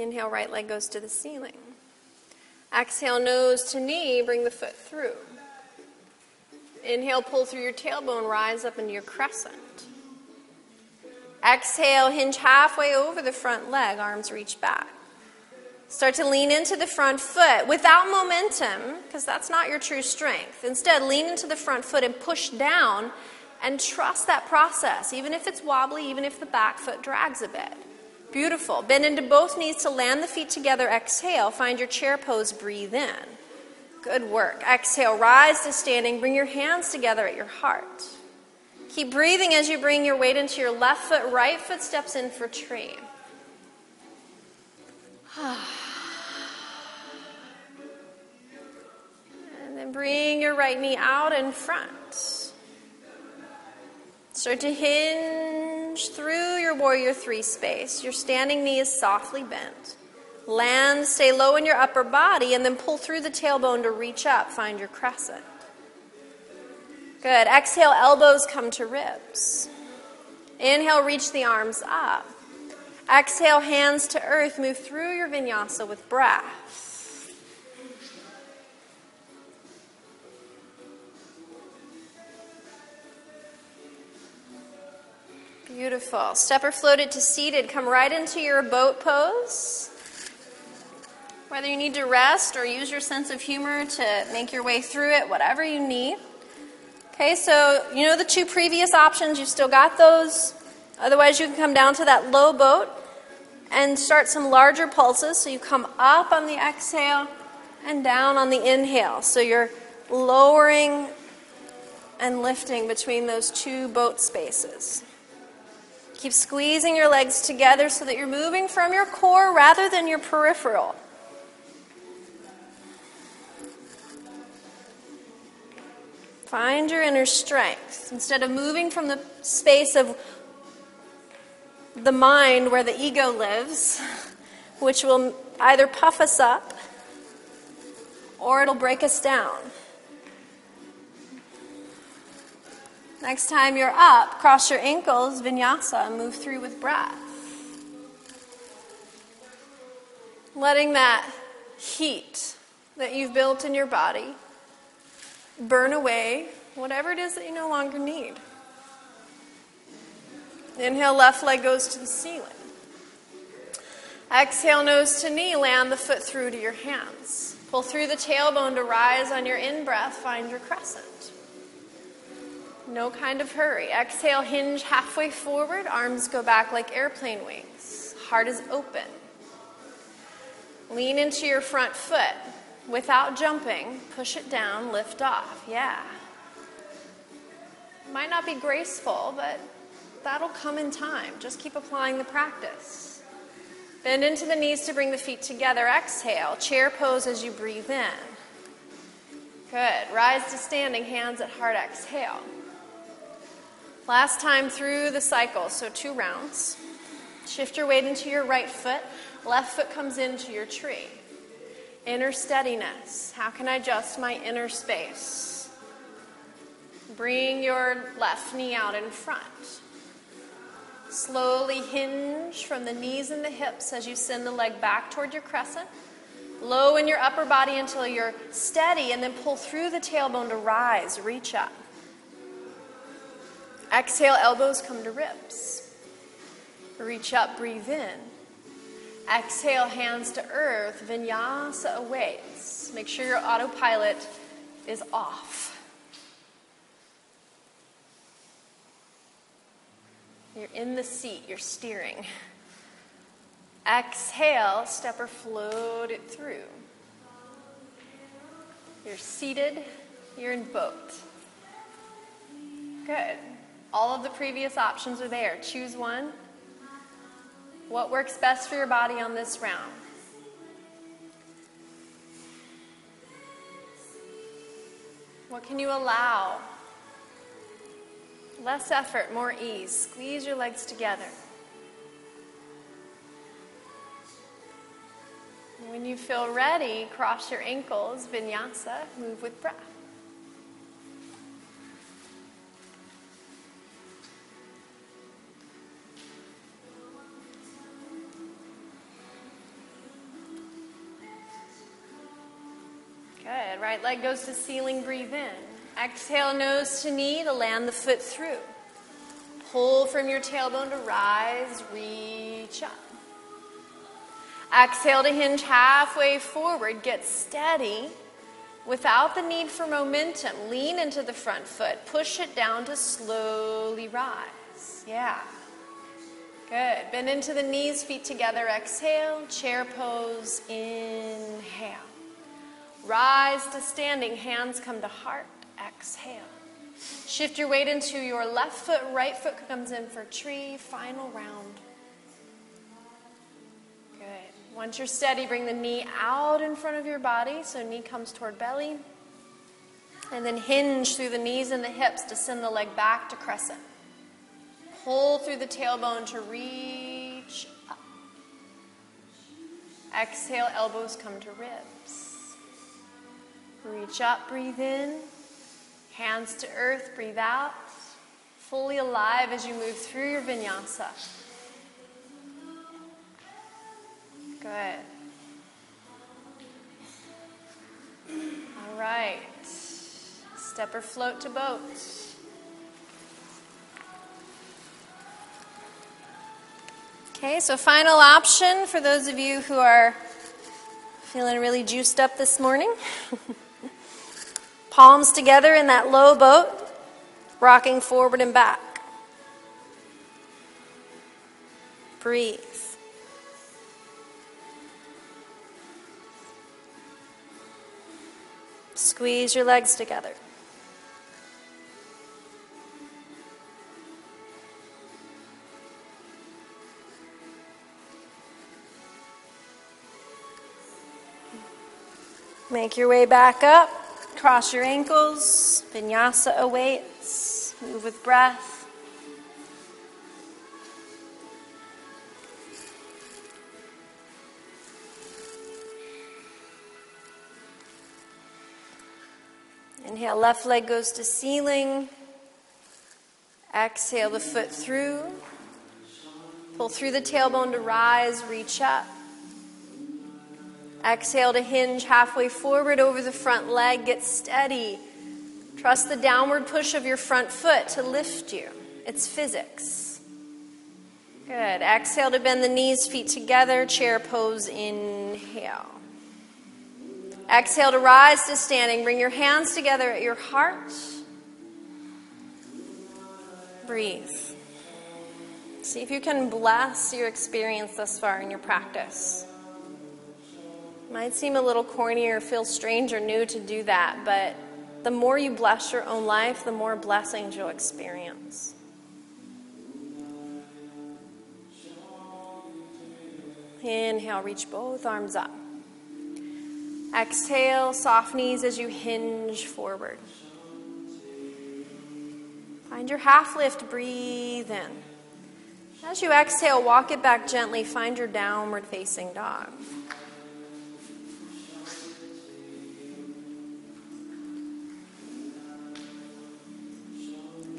Inhale, right leg goes to the ceiling. Exhale, nose to knee, bring the foot through. Inhale, pull through your tailbone, rise up into your crescent. Exhale, hinge halfway over the front leg, arms reach back. Start to lean into the front foot without momentum, because that's not your true strength. Instead, lean into the front foot and push down and trust that process, even if it's wobbly, even if the back foot drags a bit. Beautiful. Bend into both knees to land the feet together. Exhale. Find your chair pose. Breathe in. Good work. Exhale. Rise to standing. Bring your hands together at your heart. Keep breathing as you bring your weight into your left foot. Right foot steps in for tree. And then bring your right knee out in front. Start to hinge through your warrior three space. Your standing knee is softly bent. Land, stay low in your upper body, and then pull through the tailbone to reach up. Find your crescent. Good. Exhale, elbows come to ribs. Inhale, reach the arms up. Exhale, hands to earth. Move through your vinyasa with breath. Beautiful. Stepper floated to seated. Come right into your boat pose. Whether you need to rest or use your sense of humor to make your way through it, whatever you need. Okay, so you know the two previous options, you've still got those. Otherwise, you can come down to that low boat and start some larger pulses. So you come up on the exhale and down on the inhale. So you're lowering and lifting between those two boat spaces. Keep squeezing your legs together so that you're moving from your core rather than your peripheral. Find your inner strength. Instead of moving from the space of the mind where the ego lives, which will either puff us up or it'll break us down. Next time you're up, cross your ankles, vinyasa, and move through with breath. letting that heat that you've built in your body burn away whatever it is that you no longer need. Inhale, left leg goes to the ceiling. Exhale, nose to knee, land the foot through to your hands. Pull through the tailbone to rise on your in breath, find your crescent. No kind of hurry. Exhale, hinge halfway forward, arms go back like airplane wings. Heart is open. Lean into your front foot. Without jumping, push it down, lift off. Yeah. Might not be graceful, but that'll come in time. Just keep applying the practice. Bend into the knees to bring the feet together. Exhale. Chair pose as you breathe in. Good. Rise to standing, hands at heart. Exhale. Last time through the cycle, so two rounds. Shift your weight into your right foot. Left foot comes into your tree. Inner steadiness. How can I adjust my inner space? Bring your left knee out in front. Slowly hinge from the knees and the hips as you send the leg back toward your crescent. Low in your upper body until you're steady, and then pull through the tailbone to rise, reach up. Exhale, elbows come to ribs. Reach up, breathe in. Exhale, hands to earth. Vinyasa awaits. Make sure your autopilot is off. You're in the seat, you're steering. Exhale, step or float it through. You're seated, you're in boat. Good. All of the previous options are there. Choose one. What works best for your body on this round? What can you allow? Less effort, more ease. Squeeze your legs together. When you feel ready, cross your ankles, vinyasa, move with breath. Right leg goes to ceiling, breathe in. Exhale, nose to knee to land the foot through. Pull from your tailbone to rise, reach up. Exhale to hinge halfway forward, get steady. Without the need for momentum, lean into the front foot, push it down to slowly rise. Yeah. Good. Bend into the knees, feet together. Exhale, chair pose, inhale. Rise to standing, hands come to heart. Exhale. Shift your weight into your left foot, right foot comes in for tree. Final round. Good. Once you're steady, bring the knee out in front of your body, so knee comes toward belly. And then hinge through the knees and the hips to send the leg back to crescent. Pull through the tailbone to reach up. Exhale, elbows come to ribs. Reach up, breathe in. Hands to earth, breathe out. Fully alive as you move through your vinyasa. Good. All right. Step or float to boat. Okay, so final option for those of you who are feeling really juiced up this morning. Palms together in that low boat, rocking forward and back. Breathe. Squeeze your legs together. Make your way back up. Cross your ankles. Vinyasa awaits. Move with breath. Inhale, left leg goes to ceiling. Exhale the foot through. Pull through the tailbone to rise, reach up. Exhale to hinge halfway forward over the front leg. Get steady. Trust the downward push of your front foot to lift you. It's physics. Good. Exhale to bend the knees, feet together, chair pose. Inhale. Exhale to rise to standing. Bring your hands together at your heart. Breathe. See if you can bless your experience thus far in your practice. Might seem a little corny or feel strange or new to do that, but the more you bless your own life, the more blessings you'll experience. Inhale, reach both arms up. Exhale, soft knees as you hinge forward. Find your half lift, breathe in. As you exhale, walk it back gently. Find your downward facing dog.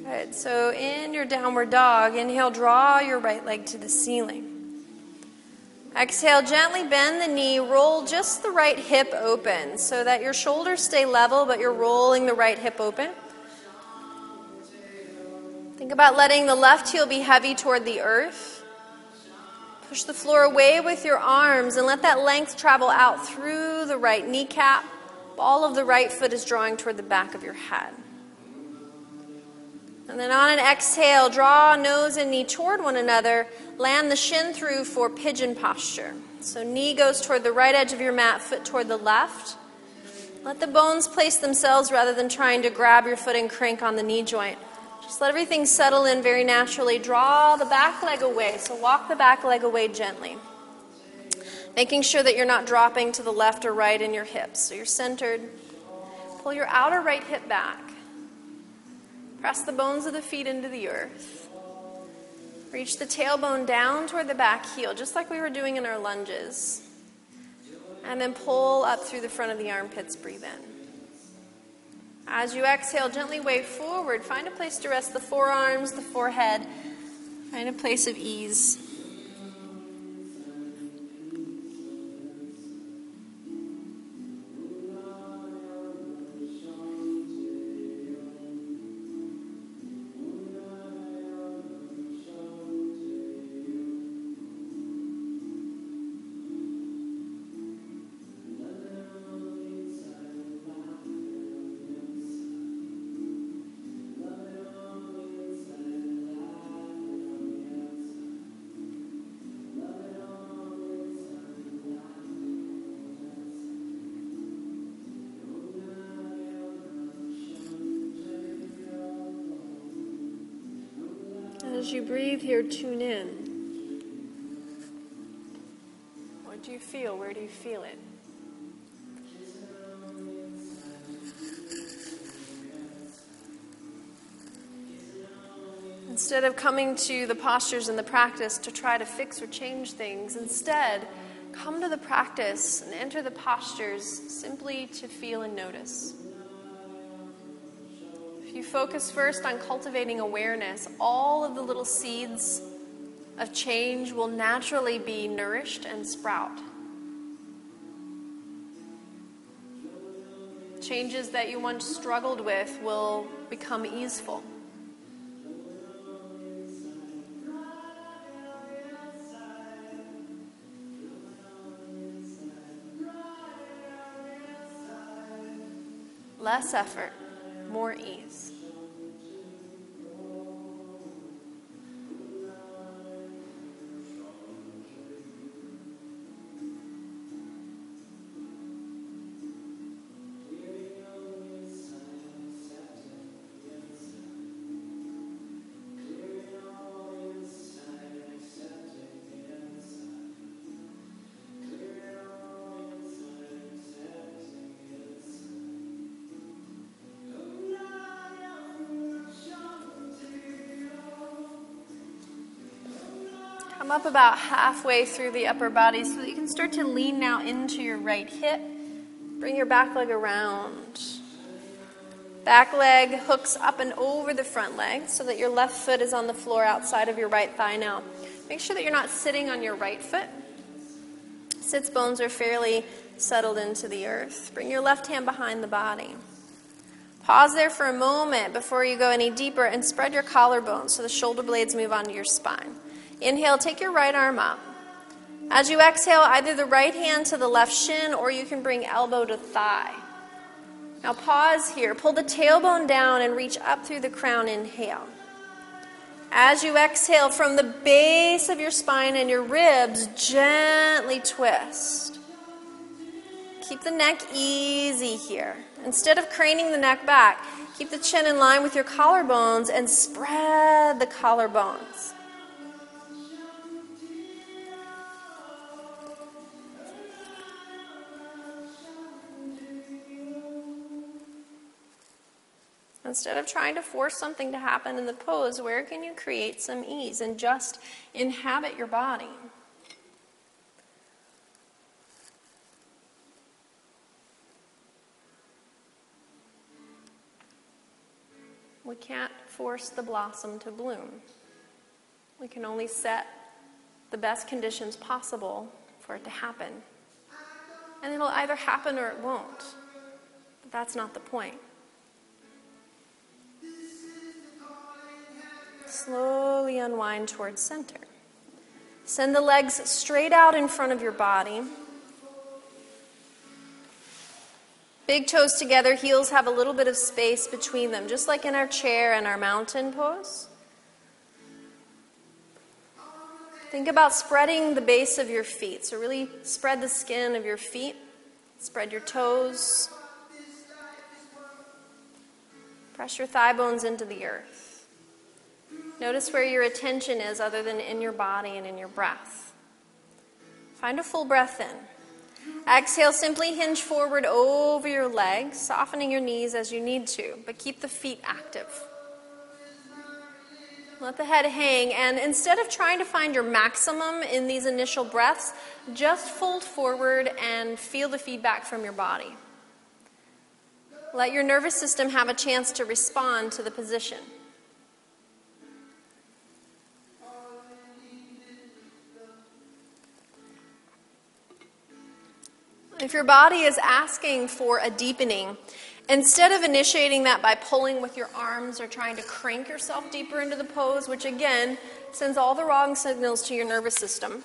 Good. So, in your downward dog, inhale, draw your right leg to the ceiling. Exhale, gently bend the knee, roll just the right hip open so that your shoulders stay level, but you're rolling the right hip open. Think about letting the left heel be heavy toward the earth. Push the floor away with your arms and let that length travel out through the right kneecap. All of the right foot is drawing toward the back of your head. And then on an exhale, draw nose and knee toward one another. Land the shin through for pigeon posture. So knee goes toward the right edge of your mat, foot toward the left. Let the bones place themselves rather than trying to grab your foot and crank on the knee joint. Just let everything settle in very naturally. Draw the back leg away. So walk the back leg away gently. Making sure that you're not dropping to the left or right in your hips. So you're centered. Pull your outer right hip back. Press the bones of the feet into the earth. Reach the tailbone down toward the back heel, just like we were doing in our lunges. And then pull up through the front of the armpits, breathe in. As you exhale, gently wave forward. Find a place to rest the forearms, the forehead. Find a place of ease. You breathe here, tune in. What do you feel? Where do you feel it? Instead of coming to the postures and the practice to try to fix or change things, instead, come to the practice and enter the postures simply to feel and notice focus first on cultivating awareness, all of the little seeds of change will naturally be nourished and sprout. Changes that you once struggled with will become easeful. Less effort, more ease. Up about halfway through the upper body so that you can start to lean now into your right hip. Bring your back leg around. Back leg hooks up and over the front leg so that your left foot is on the floor outside of your right thigh now. Make sure that you're not sitting on your right foot. Sits bones are fairly settled into the earth. Bring your left hand behind the body. Pause there for a moment before you go any deeper and spread your collarbones so the shoulder blades move onto your spine. Inhale, take your right arm up. As you exhale, either the right hand to the left shin or you can bring elbow to thigh. Now pause here. Pull the tailbone down and reach up through the crown. Inhale. As you exhale from the base of your spine and your ribs, gently twist. Keep the neck easy here. Instead of craning the neck back, keep the chin in line with your collarbones and spread the collarbones. Instead of trying to force something to happen in the pose, where can you create some ease and just inhabit your body? We can't force the blossom to bloom. We can only set the best conditions possible for it to happen. And it'll either happen or it won't. But that's not the point. Slowly unwind towards center. Send the legs straight out in front of your body. Big toes together, heels have a little bit of space between them, just like in our chair and our mountain pose. Think about spreading the base of your feet. So, really spread the skin of your feet, spread your toes, press your thigh bones into the earth. Notice where your attention is other than in your body and in your breath. Find a full breath in. Exhale, simply hinge forward over your legs, softening your knees as you need to, but keep the feet active. Let the head hang, and instead of trying to find your maximum in these initial breaths, just fold forward and feel the feedback from your body. Let your nervous system have a chance to respond to the position. If your body is asking for a deepening, instead of initiating that by pulling with your arms or trying to crank yourself deeper into the pose, which again sends all the wrong signals to your nervous system,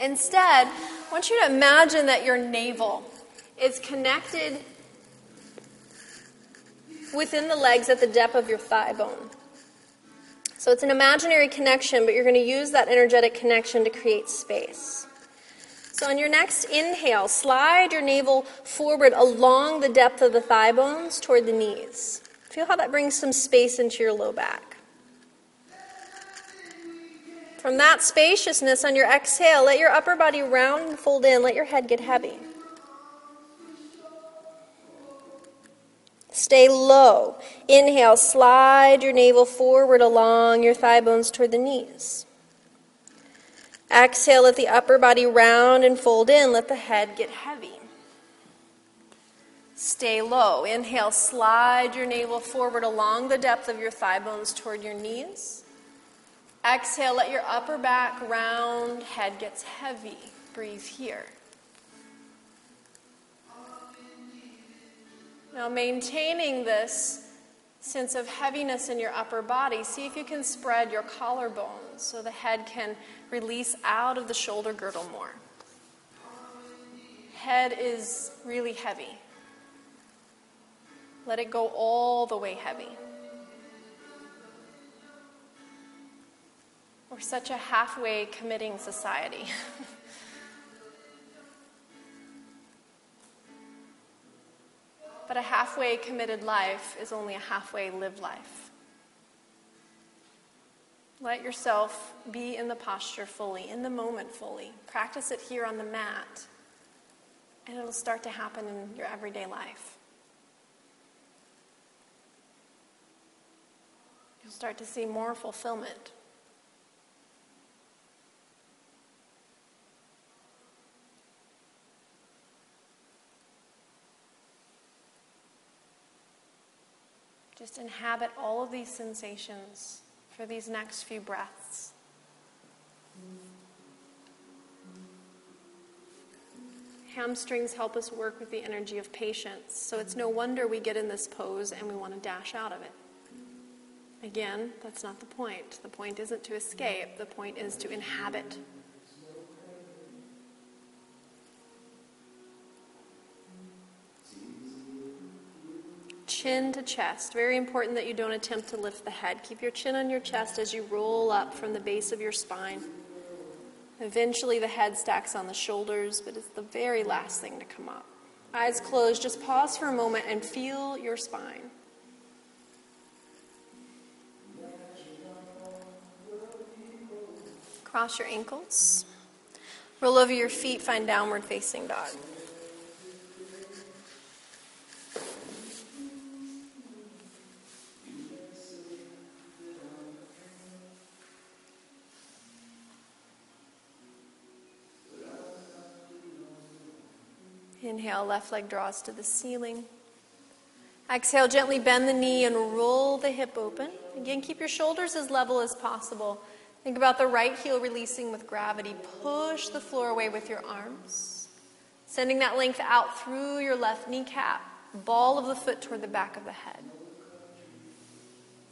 instead, I want you to imagine that your navel is connected within the legs at the depth of your thigh bone. So it's an imaginary connection, but you're going to use that energetic connection to create space. So, on your next inhale, slide your navel forward along the depth of the thigh bones toward the knees. Feel how that brings some space into your low back. From that spaciousness on your exhale, let your upper body round and fold in. Let your head get heavy. Stay low. Inhale, slide your navel forward along your thigh bones toward the knees. Exhale, let the upper body round and fold in. Let the head get heavy. Stay low. Inhale, slide your navel forward along the depth of your thigh bones toward your knees. Exhale, let your upper back round, head gets heavy. Breathe here. Now, maintaining this sense of heaviness in your upper body, see if you can spread your collarbones so the head can release out of the shoulder girdle more. Head is really heavy. Let it go all the way heavy. We're such a halfway committing society. But a halfway committed life is only a halfway lived life. Let yourself be in the posture fully, in the moment fully. Practice it here on the mat, and it'll start to happen in your everyday life. You'll start to see more fulfillment. Just inhabit all of these sensations for these next few breaths. Hamstrings help us work with the energy of patience. So it's no wonder we get in this pose and we want to dash out of it. Again, that's not the point. The point isn't to escape, the point is to inhabit. Chin to chest. Very important that you don't attempt to lift the head. Keep your chin on your chest as you roll up from the base of your spine. Eventually, the head stacks on the shoulders, but it's the very last thing to come up. Eyes closed, just pause for a moment and feel your spine. Cross your ankles. Roll over your feet, find downward facing dog. Inhale, left leg draws to the ceiling. Exhale, gently bend the knee and roll the hip open. Again, keep your shoulders as level as possible. Think about the right heel releasing with gravity. Push the floor away with your arms. Sending that length out through your left kneecap, ball of the foot toward the back of the head.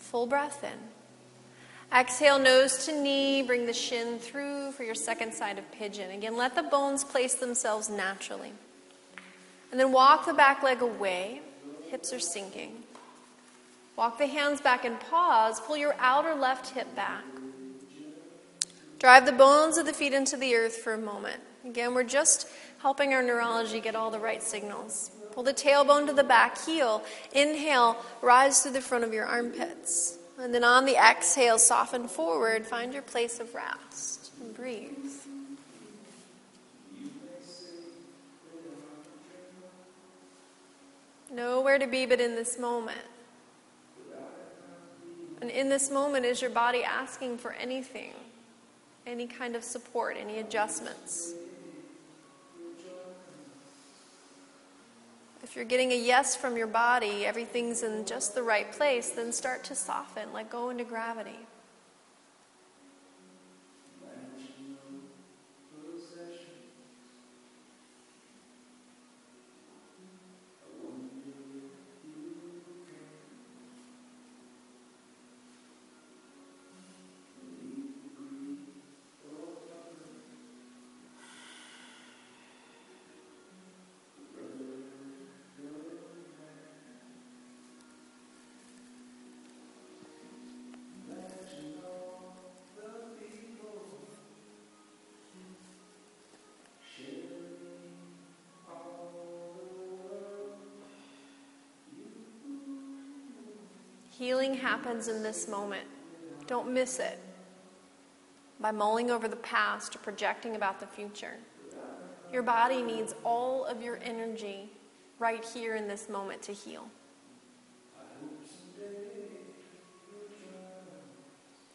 Full breath in. Exhale, nose to knee. Bring the shin through for your second side of pigeon. Again, let the bones place themselves naturally. And then walk the back leg away. Hips are sinking. Walk the hands back and pause. Pull your outer left hip back. Drive the bones of the feet into the earth for a moment. Again, we're just helping our neurology get all the right signals. Pull the tailbone to the back heel. Inhale, rise through the front of your armpits. And then on the exhale, soften forward. Find your place of rest and breathe. Nowhere to be but in this moment. And in this moment, is your body asking for anything? Any kind of support, any adjustments? If you're getting a yes from your body, everything's in just the right place, then start to soften, let go into gravity. Healing happens in this moment. Don't miss it by mulling over the past or projecting about the future. Your body needs all of your energy right here in this moment to heal.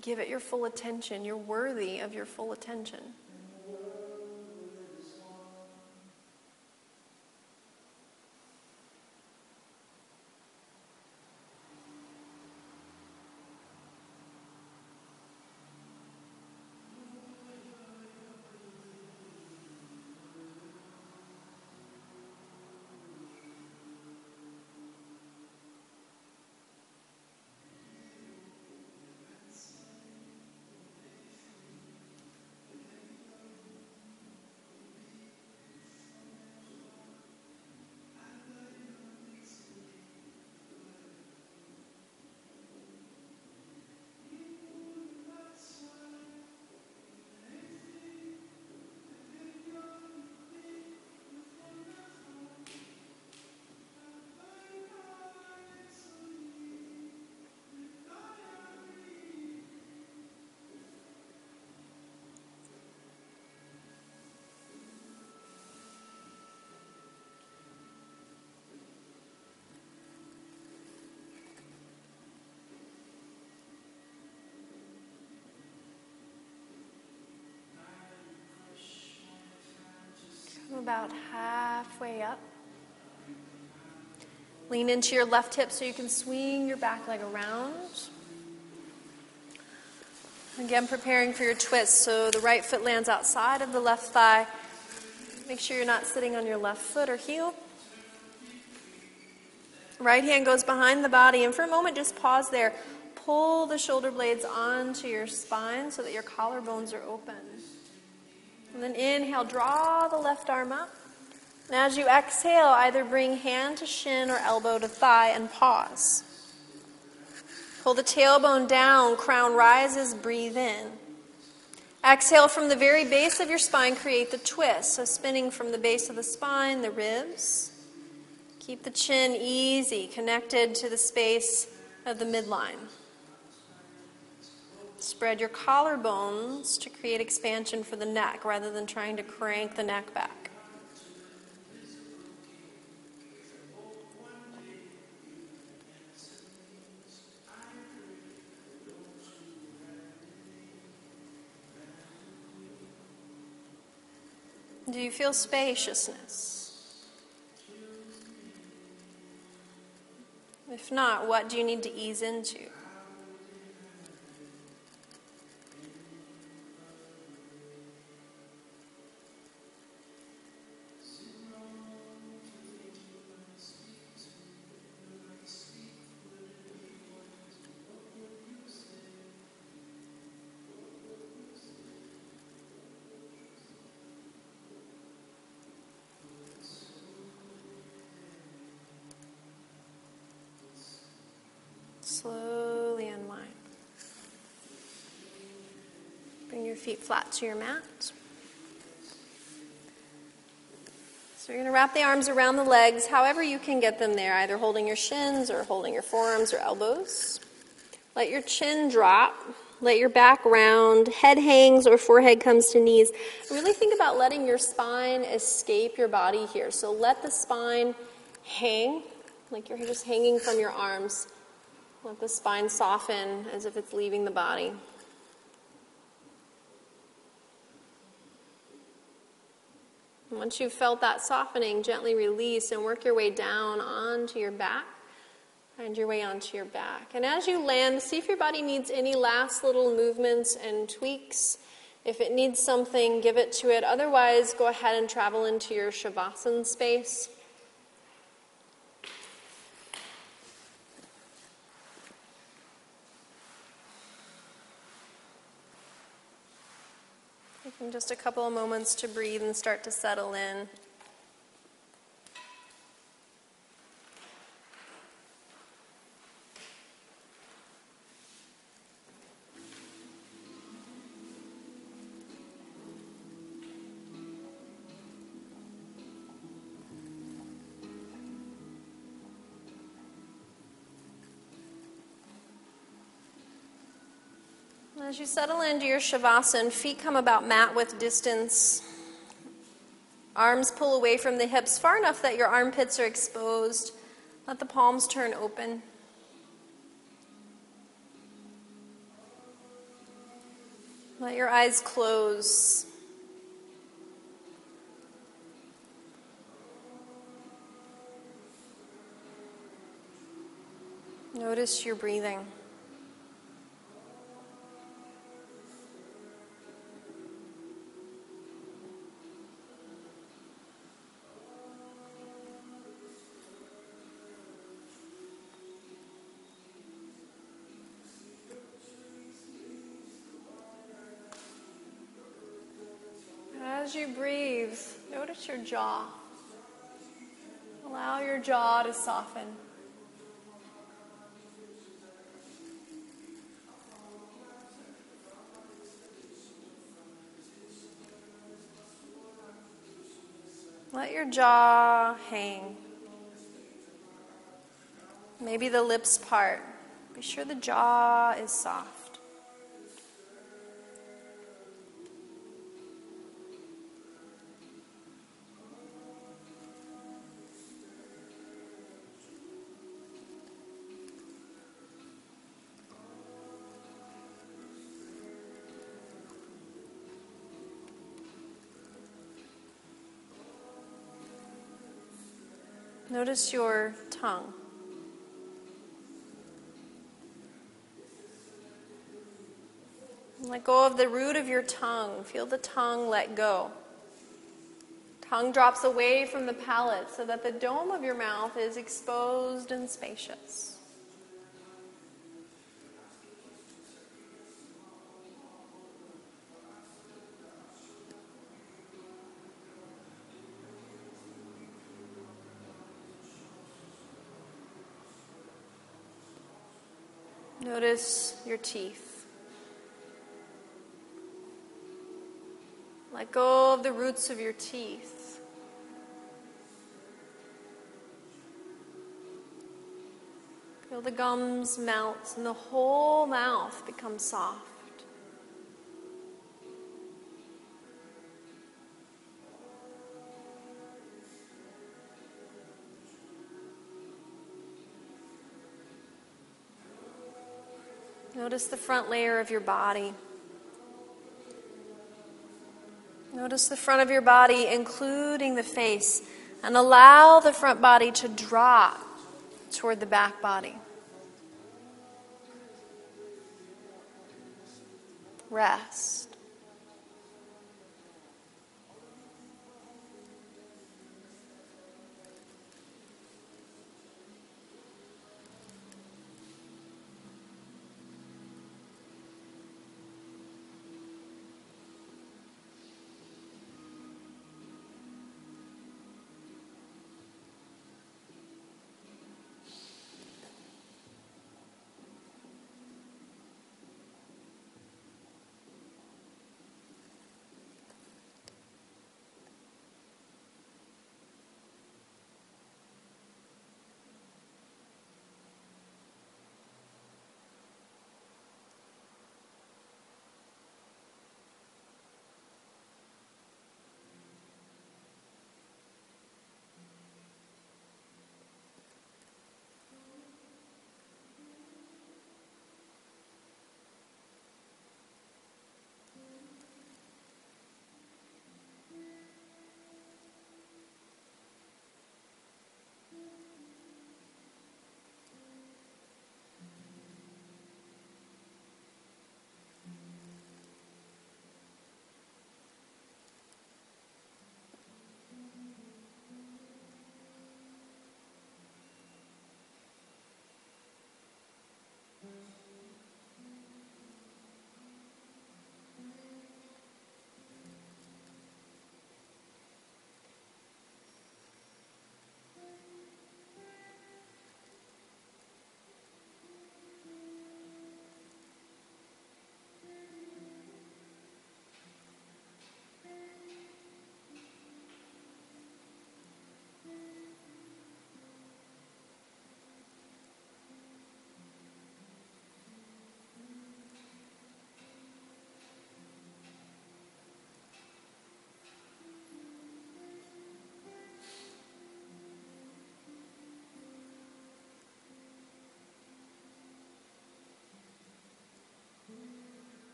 Give it your full attention. You're worthy of your full attention. About halfway up. Lean into your left hip so you can swing your back leg around. Again, preparing for your twist. So the right foot lands outside of the left thigh. Make sure you're not sitting on your left foot or heel. Right hand goes behind the body, and for a moment, just pause there. Pull the shoulder blades onto your spine so that your collarbones are open. And then inhale, draw the left arm up. And as you exhale, either bring hand to shin or elbow to thigh and pause. Pull the tailbone down, crown rises, breathe in. Exhale from the very base of your spine, create the twist. So spinning from the base of the spine, the ribs. Keep the chin easy, connected to the space of the midline. Spread your collarbones to create expansion for the neck rather than trying to crank the neck back. Do you feel spaciousness? If not, what do you need to ease into? Slowly unwind. Bring your feet flat to your mat. So you're going to wrap the arms around the legs, however you can get them there, either holding your shins or holding your forearms or elbows. Let your chin drop. Let your back round. Head hangs or forehead comes to knees. Really think about letting your spine escape your body here. So let the spine hang, like you're just hanging from your arms. Let the spine soften as if it's leaving the body. once you've felt that softening, gently release and work your way down onto your back. Find your way onto your back. And as you land, see if your body needs any last little movements and tweaks. If it needs something, give it to it. Otherwise, go ahead and travel into your Shavasana space. Just a couple of moments to breathe and start to settle in. As you settle into your Shavasana, feet come about mat width distance. Arms pull away from the hips far enough that your armpits are exposed. Let the palms turn open. Let your eyes close. Notice your breathing. You breathe, notice your jaw. Allow your jaw to soften. Let your jaw hang. Maybe the lips part. Be sure the jaw is soft. Notice your tongue. Let go of the root of your tongue. Feel the tongue let go. Tongue drops away from the palate so that the dome of your mouth is exposed and spacious. Notice your teeth. Let go of the roots of your teeth. Feel the gums melt and the whole mouth become soft. Notice the front layer of your body. Notice the front of your body, including the face, and allow the front body to drop toward the back body. Rest.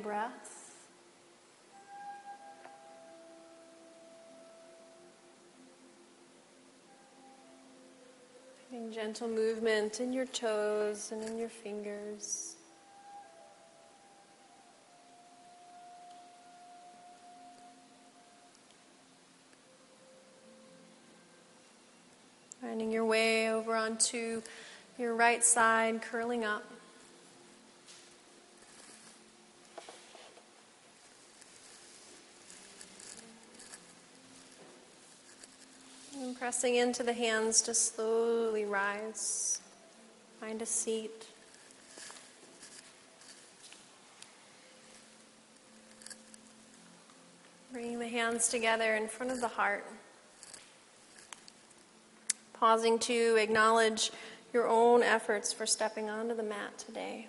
In breath. Finding gentle movement in your toes and in your fingers. Finding your way over onto your right side, curling up. Pressing into the hands to slowly rise. Find a seat. Bringing the hands together in front of the heart. Pausing to acknowledge your own efforts for stepping onto the mat today.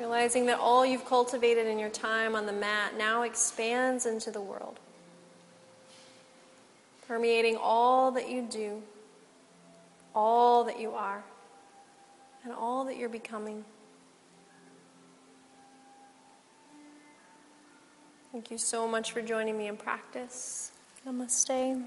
Realizing that all you've cultivated in your time on the mat now expands into the world, permeating all that you do, all that you are, and all that you're becoming. Thank you so much for joining me in practice. Namaste.